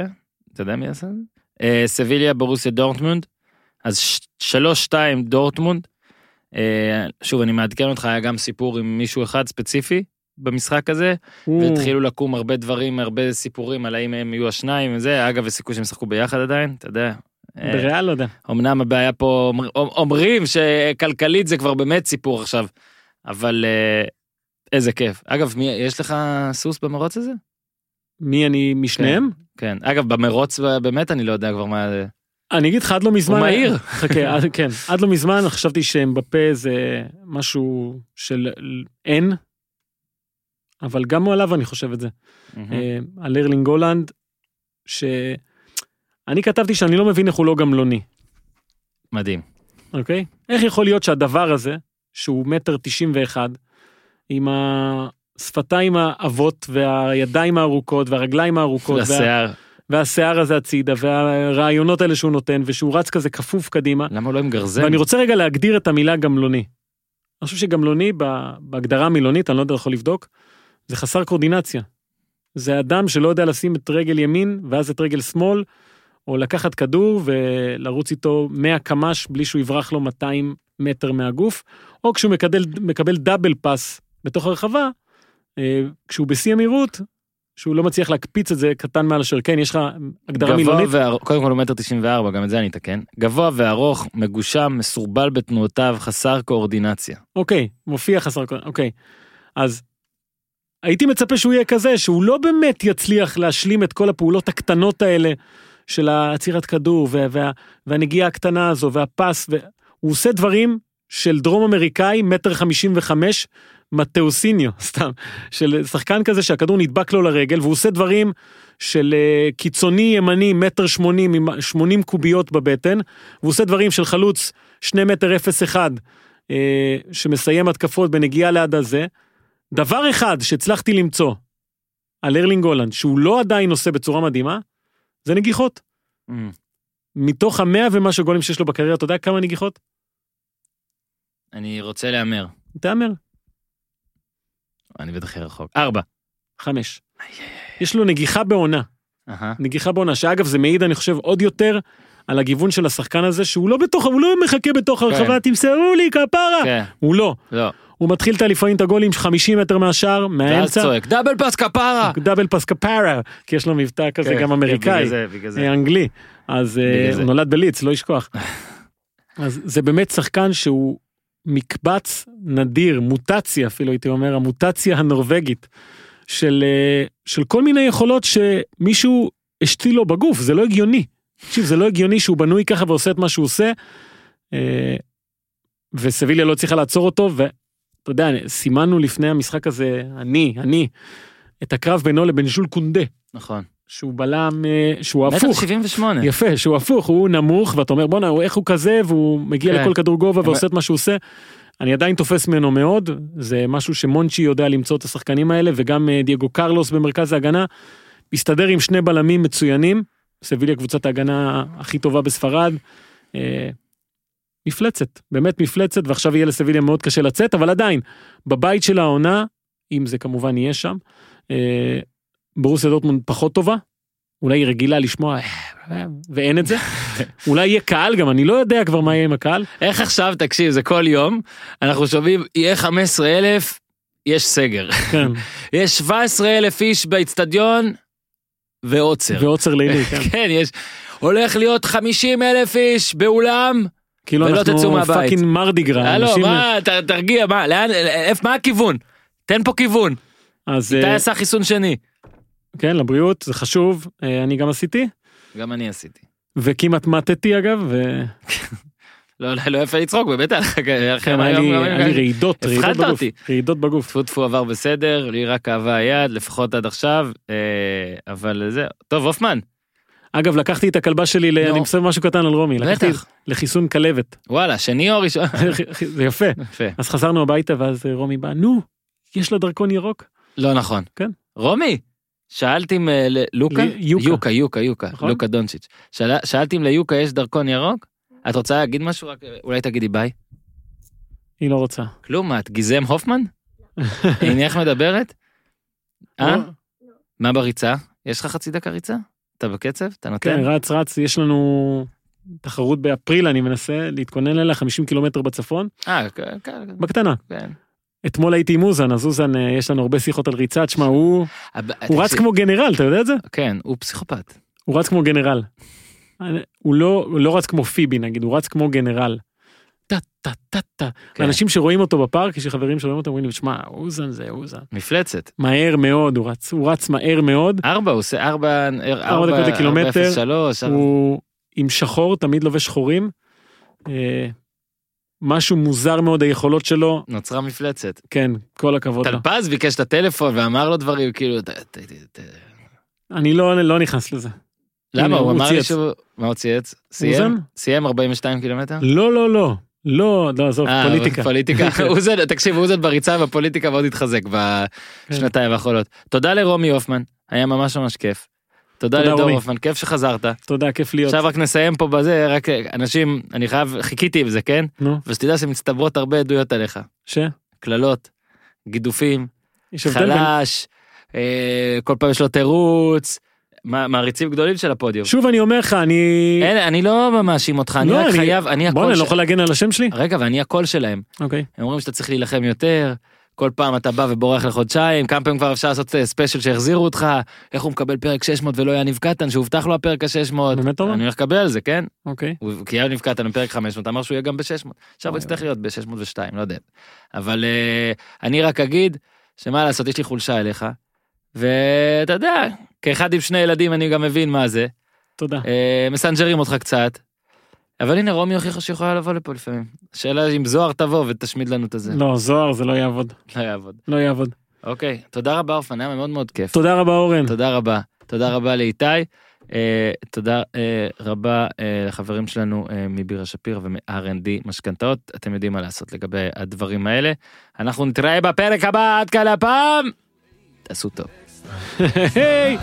אתה יודע מי עשה את זה? אה, סביליה ברוסיה דורטמונד. אז ש- שלוש שתיים דורטמונד. אה, שוב אני מעדכן אותך היה גם סיפור עם מישהו אחד ספציפי במשחק הזה והתחילו לקום הרבה דברים הרבה סיפורים על האם הם יהיו השניים וזה אגב יש סיכוי שהם ישחקו ביחד עדיין אתה יודע. אה, בריאל לא יודע. אמנם הבעיה פה אומר- אומרים שכלכלית זה כבר באמת סיפור עכשיו אבל אה, איזה כיף אגב מי יש לך סוס במרוץ הזה? מי אני משניהם? כן אגב במרוץ באמת אני לא יודע כבר מה זה. אני אגיד לך עד לא מזמן. הוא מהיר. חכה, עד- כן. עד לא מזמן חשבתי שמבפה זה משהו של אין. אבל גם עליו אני חושב את זה. אה, על ארלינג הולנד, שאני כתבתי שאני לא מבין איך הוא לא גמלוני, מדהים. אוקיי? איך יכול להיות שהדבר הזה, שהוא מטר תשעים ואחד, עם השפתיים העבות והידיים הארוכות והרגליים הארוכות וה... לשיער. והשיער הזה הצידה והרעיונות האלה שהוא נותן ושהוא רץ כזה כפוף קדימה. למה לא עם גרזן? ואני רוצה רגע להגדיר את המילה גמלוני. אני חושב שגמלוני ב- בהגדרה המילונית, אני לא יודע, יכול לבדוק, זה חסר קואורדינציה. זה אדם שלא יודע לשים את רגל ימין ואז את רגל שמאל, או לקחת כדור ולרוץ איתו 100 קמ"ש בלי שהוא יברח לו 200 מטר מהגוף, או כשהוא מקבל, מקבל דאבל פאס בתוך הרחבה, אה, כשהוא בשיא המהירות, שהוא לא מצליח להקפיץ את זה קטן מעל השוער. כן, יש לך הגדרה גבוה מילונית. וארוך, קודם כל הוא מטר תשעים וארבע, גם את זה אני אתקן. גבוה וארוך, מגושם, מסורבל בתנועותיו, חסר קואורדינציה. אוקיי, מופיע חסר קוד, אוקיי. אז הייתי מצפה שהוא יהיה כזה, שהוא לא באמת יצליח להשלים את כל הפעולות הקטנות האלה של עצירת כדור וה, וה, והנגיעה הקטנה הזו והפס, והוא עושה דברים של דרום אמריקאי, מטר חמישים וחמש, מתאוסיניו, סתם, של שחקן כזה שהכדור נדבק לו לרגל, והוא עושה דברים של אה, קיצוני ימני, מטר שמונים, עם שמונים קוביות בבטן, והוא עושה דברים של חלוץ שני מטר אפס אחד, אה, שמסיים התקפות בנגיעה ליד הזה. דבר אחד שהצלחתי למצוא על ארלינג הולנד, שהוא לא עדיין עושה בצורה מדהימה, זה נגיחות. מתוך המאה ומשהו גולים שיש לו בקריירה, אתה יודע כמה נגיחות? אני רוצה להמר. תהמר, אני בטח הכי רחוק. ארבע. חמש. יש לו נגיחה בעונה, אהה. נגיחה בעונה, שאגב זה מעיד אני חושב עוד יותר על הגיוון של השחקן הזה, שהוא לא בתוך, הוא לא מחכה בתוך הרחבה, תמסרו לי כפרה, כן, הוא לא, לא. הוא מתחיל לפעמים את הגולים 50 מטר מהשער, ואז מהאמצע, צועק, דאבל פס כפרה! דאבל פס כפרה, כי יש לו מבטא כזה כן, גם כן, אמריקאי. בגלל זה, בגלל זה. אנגלי, אז אה, הוא זה. נולד בליץ, לא ישכוח. אז זה באמת שחקן שהוא מקבץ נדיר, מוטציה אפילו הייתי אומר, המוטציה הנורבגית של, אה, של כל מיני יכולות שמישהו השתיל לו בגוף, זה לא הגיוני. תקשיב, זה לא הגיוני שהוא בנוי ככה ועושה את מה שהוא עושה. אה, וסביליה לא צריכה לעצור אותו, ואתה יודע, סימנו לפני המשחק הזה, אני, אני, את הקרב בינו לבין ז'ול קונדה, נכון. שהוא בלם, אה, שהוא מטר הפוך. שבעים ושמונה. יפה, שהוא הפוך, הוא נמוך, ואתה אומר בואנה, איך הוא כזה, והוא מגיע כן. לכל כדור גובה ועושה את מה שהוא עושה. אני עדיין תופס ממנו מאוד, זה משהו שמונצ'י יודע למצוא את השחקנים האלה, וגם אה, דייגו קרלוס במרכז ההגנה, מסתדר עם שני בלמים מצוינים, סביליה קבוצת ההגנה הכי טובה בספרד. מפלצת, באמת מפלצת, ועכשיו יהיה לסביליה מאוד קשה לצאת, אבל עדיין, בבית של העונה, אם זה כמובן יהיה שם, אה, ברוסיה דורטמונד פחות טובה, אולי היא רגילה לשמוע, "אה, ואין את זה. אולי יהיה קהל גם, אני לא יודע כבר מה יהיה עם הקהל. איך עכשיו, תקשיב, זה כל יום, אנחנו שומעים, יהיה 15 אלף, יש סגר. כן, יש 17 אלף איש באיצטדיון, ועוצר. ועוצר לילי, כן. כן, יש, הולך להיות 50 אלף איש באולם. כאילו ולא תצאו אנחנו מהבית. fucking Mardi Gras. הלו, מה, ת- תרגיע, מה, לאן, איפה, מה הכיוון? תן פה כיוון. אז איתי אה, עשה חיסון שני. כן, לבריאות, זה חשוב, אה, אני גם עשיתי, גם אני עשיתי. וכמעט מתתי אגב, ו- לא, לא, לא יפה לצחוק, באמת היה לך היה לי רעידות, רעידות בגוף. רעידות בגוף. טפו טפו עבר בסדר, לי רק כאבה היד, לפחות עד עכשיו, אה, אבל זה, טוב, הופמן, אגב, לקחתי את הכלבה שלי, ל-. אני מסב משהו קטן על רומי, לקחתי. לחיסון כלבת. וואלה, שני או ראשון? זה יפה. יפה. אז חזרנו הביתה ואז אה, רומי בא, נו, יש לה דרכון ירוק. לא נכון. כן. רומי, שאלתי אם אה, לוקה? יוקה. יוקה, יוקה, יוקה, נכון. לוקה דונצ'יץ'. שאלתי אם ליוקה יש דרכון ירוק? את רוצה להגיד משהו? אה, אולי תגידי ביי. היא לא רוצה. כלום, מה, את גיזם הופמן? הנה איך מדברת? אה? לא. מה בריצה? יש לך חצי דקה ריצה? אתה בקצב? אתה נותן? כן, רץ רץ, יש לנו תחרות באפריל, אני מנסה להתכונן אליה 50 קילומטר בצפון, אה, כן, כן, בקטנה. כן. אתמול הייתי עם אוזן, אז אוזן, אה, יש לנו הרבה שיחות על ריצה, תשמע, הוא הב- הוא רץ כמו גנרל, אתה יודע את זה? כן, הוא פסיכופת. הוא רץ כמו גנרל. הוא לא, הוא לא רץ כמו פיבי נגיד, הוא רץ כמו גנרל. טה טה טה טה. כן. אנשים שרואים אותו בפארק, יש לי חברים שרואים אותו, אומרים לי, שמע, אוזן זה אוזן. מפלצת. מהר מאוד, הוא רץ, הוא רץ מהר מאוד, ארבע, הוא עושה ארבע, ארבע, דקות לקילומטר. ארבע אפס שלוש, ארבע- הוא עם שחור, תמיד לובש שחורים. אה, משהו מוזר מאוד היכולות שלו, נוצרה מפלצת. כן, כל הכבוד לו. טלפז ביקש את הטלפון ואמר לו דברים, כאילו, אני לא, לא נכנס לזה. למה? הוא אמר לי. שהוא... מה הוא צייץ? סיים? סיים 42 קילומטר? לא, לא, לא. לא, לא, עזוב, אה, פוליטיקה. פוליטיקה. אוזן, תקשיב, אוזן בריצה והפוליטיקה מאוד התחזק בשנתיים האחרונות. תודה לרומי הופמן, היה ממש ממש כיף. תודה לדור. הופמן, כיף שחזרת. תודה, כיף להיות. עכשיו רק נסיים פה בזה, רק אנשים, אני חייב, חיכיתי עם זה, כן? נו, ושתדע שמצטברות הרבה עדויות עליך. ש? קללות, גידופים. חלש, אה, כל פעם יש לו תירוץ, מעריצים גדולים של הפודיום. שוב אני אומר לך, אני... אין, אני לא מאשים אותך, אני לא, רק חייב, אני בוא'נה, הקול אני לא. יכול להגן על השם שלי? רגע, ואני הקול שלהם. אוקיי. הם אומרים שאתה צריך להילחם יותר, כל פעם אתה בא ובורח לחודשיים, כמה פעמים כבר אפשר לעשות אה, special שהחזירו אותך, איך הוא מקבל פרק 600 ולא יניב קטן, שהובטח לו הפרק ה-600. באמת אומר? אני הולך לקבל על זה, כן? אוקיי. כי יניב קטן בפרק 500, אמר שהוא יהיה גם ב-600. עכשיו הוא יצטרך להיות ב-602, לא יודע. אבל אה, אני רק אגיד, שמה לעשות, יש לי חולשה אליך, ואתה יודע, כאחד עם שני ילדים אני גם מבין מה זה. תודה. אה, מסנג'רים אותך קצת. אבל הנה רומי הוכיחה שיכולה לבוא לפה לפעמים. השאלה אם זוהר תבוא ותשמיד לנו את הזה. לא, זוהר זה לא יעבוד. לא יעבוד. לא יעבוד. אוקיי, תודה רבה אופן, היה מאוד מאוד כיף. תודה רבה אורן. תודה רבה. תודה רבה לאיתי. אה, תודה אה, רבה אה, לחברים שלנו אה, מבירה שפיר ומ-R&D משכנתאות. אתם יודעים מה לעשות לגבי הדברים האלה. אנחנו נתראה בפרק הבא, עד כאן הפעם. תעשו טוב. היי.